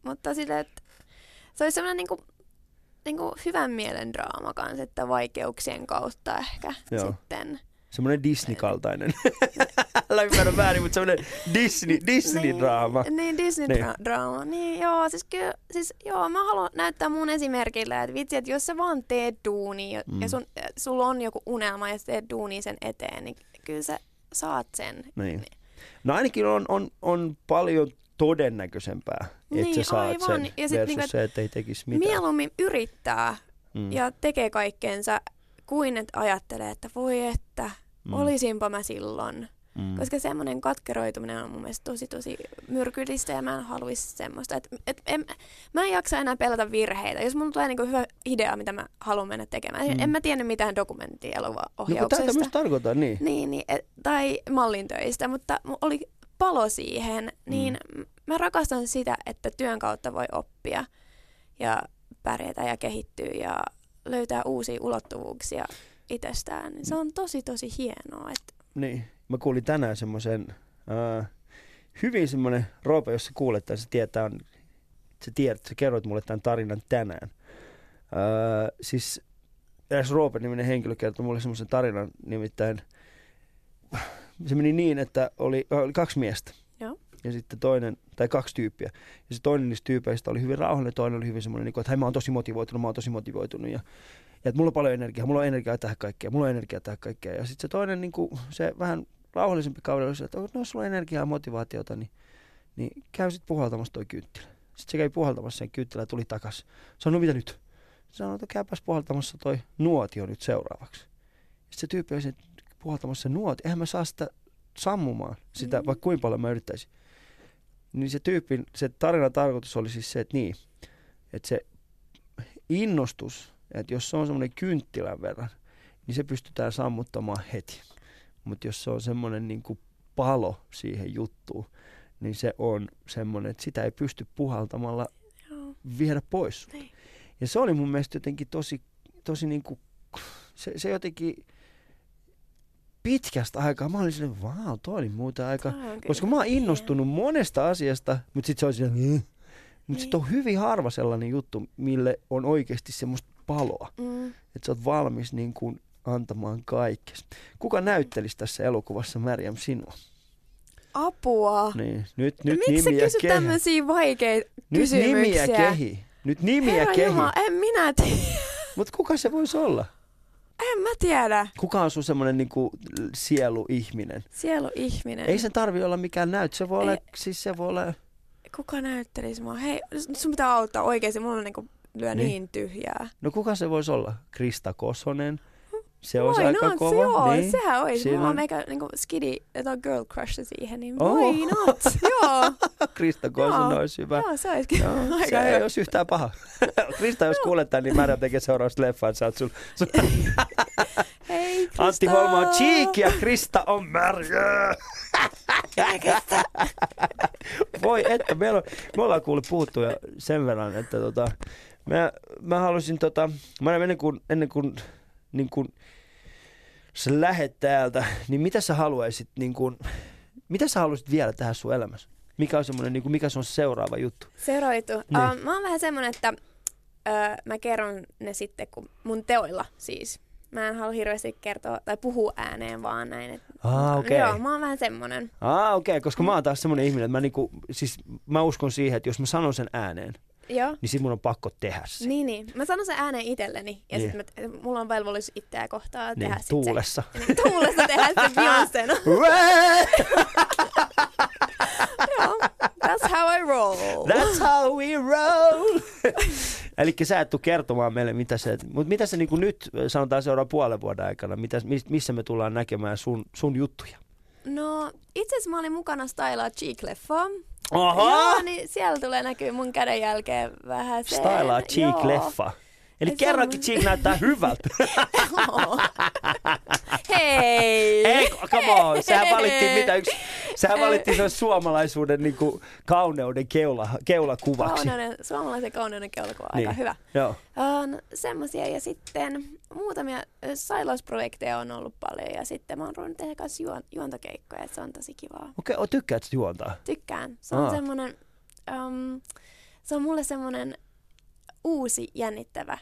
mutta silleen, että se olisi sellainen niinku, niinku hyvän mielen draama kanssa, että vaikeuksien kautta ehkä Joo. sitten. Semmoinen Disney-kaltainen. *laughs* Älä ymmärrä väärin, mutta semmoinen Disney, Disney-draama. Niin, niin Niin. Disney-draama. Niin joo, siis kyllä, siis joo, mä haluan näyttää mun esimerkillä, että vitsi, että jos sä vaan teet duuni ja, Mm. ja sun, sulla on joku unelma ja sä teet duuni sen eteen, niin kyllä sä saat sen. Niin. No ainakin on, on, on paljon todennäköisempää, että Niin, sä saat aivan. sen Ja sit versus niinku, se, että ei tekisi mitään. Mieluummin yrittää Mm. ja tekee kaikkeensa, kuin että ajattelee, että voi että, Mm. olisinpa mä silloin. Mm. Koska semmoinen katkeroituminen on mun mielestä tosi tosi myrkyllistä ja mä en haluaisi semmoista. Et, et, en, mä en jaksa enää pelätä virheitä. Jos mulla tulee niinku hyvä idea, mitä mä haluan mennä tekemään. Mm. Mm. En mä tiennyt mitään No dokumenttielokuvaohjauksesta. tätä myös tarkoitan, niin. niin, niin, et, tai mallintöistä, mutta oli palo siihen, niin mm. mä rakastan sitä, että työn kautta voi oppia ja pärjätä ja kehittyä ja löytää uusia ulottuvuuksia itsestään. Se on tosi, tosi hienoa. Että... Niin, mä kuulin tänään semmoisen äh, hyvin semmoinen Roope, jos sä kuulet tai sä tietää, sä tiedät, sä kerroit mulle tämän tarinan tänään. Äh, siis eräs Roope-niminen henkilö kertoi mulle semmoisen tarinan, nimittäin se meni niin, että oli, oli kaksi miestä. Joo. Ja sitten toinen, tai kaksi tyyppiä. Ja se toinen niistä tyypeistä oli hyvin rauhallinen, toinen oli hyvin semmoinen, niin kuin, että hei mä oon tosi motivoitunut, mä oon tosi motivoitunut. Ja että mulla on paljon energiaa, mulla on energiaa tähän kaikkeen, mulla on energiaa tähän kaikkeen. Ja sitten se toinen, niin kuin, se vähän rauhallisempi kaudella että no sulla on energiaa ja motivaatiota, niin, niin käy sitten puhaltamassa toi kynttilä. Sitten se kävi puhaltamassa sen kynttilä ja tuli takas. Sanoi, no mitä nyt? Sanoi, että käypäs puhaltamassa toi nuotio nyt seuraavaksi. Sitten se tyyppi oli puhaltamassa se nuotio. Eihän mä saa sitä sammumaan, sitä, mm. vaikka kuinka paljon mä yrittäisin. Niin se tyyppi, se tarinan tarkoitus oli siis se, että niin, että se innostus, että jos se on semmoinen kynttilän verran, niin se pystytään sammuttamaan heti. Mutta jos se on semmoinen niin kuin palo siihen juttuun, niin se on semmoinen, että sitä ei pysty puhaltamalla Joo. viedä pois. Niin. Ja se oli mun mielestä jotenkin tosi, tosi niin kuin, se, se jotenkin pitkästä aikaa, mä olin silleen, vau, toi oli muuta aika, koska mä oon hieno. innostunut monesta asiasta, mutta sitten se on silleen, mutta Niin. sitten on hyvin harva sellainen juttu, mille on oikeasti semmoista paloa, Mm. että sä oot valmis niin kuin antamaan kaikkes. Kuka näyttelisi tässä elokuvassa Märjäm sinua? Apua. Niin, nyt, nyt Miksi sä kysyt kehi. tämmöisiä vaikeita Nyt kysymyksiä? nimiä kehi. Nyt nimiä Herra kehi. Jumala, en minä tiedä. Mutta kuka se voisi olla? En mä tiedä. Kuka on sun semmoinen niinku sieluihminen? Sielu ihminen. Ei sen tarvi olla mikään näyt. Se voi olla, Ei. siis se voi olla... Kuka näyttelisi mua? Hei, sun pitää auttaa oikeesti. Mulla on niinku lyö Niin. niin, tyhjää. No kuka se voisi olla? Krista Kosonen. Se olisi Why aika not? kova. Joo, niin. sehän olisi. Siinä Mulla on on- meikä niinku skidi, tai girl crush siihen, niin Oh. why not? *laughs* Joo, Krista Kosonen Joo. olisi hyvä. joo, se olisikin Joo, *laughs* aika se ei olisi yhtään paha. *laughs* Krista, jos kuulet tämän, niin Märjä tekee seuraavasta leffan. Sä oot sun, sun Hei, Krista. Antti Holma on Cheek ja Krista on Märjä. Voi että, meillä on, me ollaan kuullut puhuttu jo sen verran, että tota, mä, mä halusin tota, mä ennen kuin, ennen kuin, niin kuin sä lähet täältä, niin mitä sä haluaisit, niin kuin, mitä sä haluaisit vielä tähän sun elämässä? Mikä on semmoinen, niin kuin, mikä se on se seuraava juttu? Seuraava juttu. Niin. Uh, mä oon vähän semmonen, että uh, mä kerron ne sitten kun mun teoilla siis. Mä en halua hirveästi kertoa tai puhua ääneen vaan näin. Et, Ah, okei. Joo, mä oon vähän semmonen. Ah, okei, okay, koska mä oon taas semmoinen ihminen, että mä, niinku, siis, mä uskon siihen, että jos mä sanon sen ääneen, Joo. niin sit mun on pakko tehdä se. Niin, niin. Mä sanon sen ääneen itselleni ja Niin. niin. sitten mulla on velvollisuus itseä kohtaa tehdä niin, sit tuulessa. se. Niin, tuulessa tehdä se *laughs* Beyoncéna. *laughs* Joo, that's how I roll. That's how we roll. *laughs* Eli sä et tuu kertomaan meille, mitä se, mutta mitä se niinku nyt, sanotaan seuraavan puolen vuoden aikana, mitä, mis- missä me tullaan näkemään sun, sun juttuja? No, itse asiassa mä olin mukana Stylaa Cheek-leffaa. Oho! Joo, niin siellä tulee näkyy mun käden jälkeen vähän se. Stylaa Cheek-leffa. Eli se kerrankin on- Cheek näyttää hyvältä. *laughs* Hei! Ei, come on. Sehän valittiin mitä yksi, sehän valittiin sen suomalaisuuden niinku kauneuden keula, keulakuvaksi. Kauneuden, suomalaisen kauneuden keulakuva on Niin. aika hyvä. Joo. No, semmosia ja sitten muutamia sailausprojekteja on ollut paljon ja sitten mä oon ruvennut tehdä kanssa juon, juontokeikkoja, että se on tosi kivaa. Okei, okay, tykkäät sä juontaa? Tykkään. Se on Aa. semmonen, um, se on mulle semmonen uusi jännittävä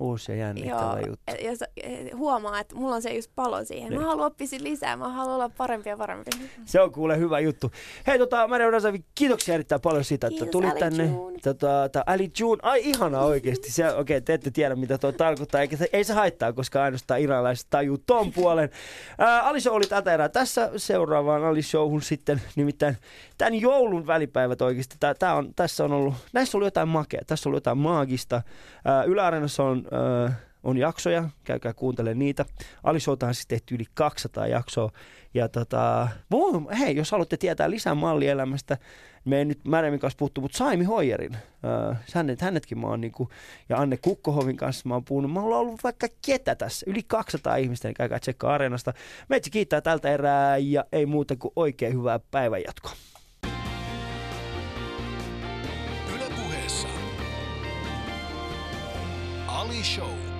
Uusi ja jännittävä Joo, juttu. ja sa- et huomaa, että mulla on se just palo siihen. Niin. Mä haluan oppia lisää, mä haluan olla parempi ja parempi. Se on kuule hyvä juttu. Hei tota, Maria Unasavi, kiitoksia erittäin paljon siitä, että tulit Ali tänne. June. Tota, tää Ali June, ai ihana *laughs* oikeesti. Se, okei, okay, te ette tiedä mitä tuo tarkoittaa, eikä se, ei se haittaa, koska ainoastaan iranilaiset tajuu ton *laughs* puolen. Ää, Ali Show oli tätä erää. Tässä seuraavaan Ali Showhun sitten, nimittäin tämän joulun välipäivät oikeasti. Tää, tää on, tässä on ollut, näissä ollut jotain makea, tässä ollut jotain maagista. Ää, on... Ää, on jaksoja, käykää kuuntelemaan niitä. Ali Showta on siis tehty yli 200 jaksoa. Ja tota, voi, hei, jos haluatte tietää lisää mallielämästä, me ei nyt Märjämin kanssa puhuttu, mutta Saimi Hoijerin, äh, hänet, hänetkin mä oon niinku, ja Anne Kukkohovin kanssa mä oon puhunut, mä oon ollut vaikka ketä tässä, yli 200 ihmistä, niin käykää tsekkaa Areenasta. Meitsi kiittää tältä erää ja ei muuta kuin oikein hyvää päivänjatkoa. Ali Show.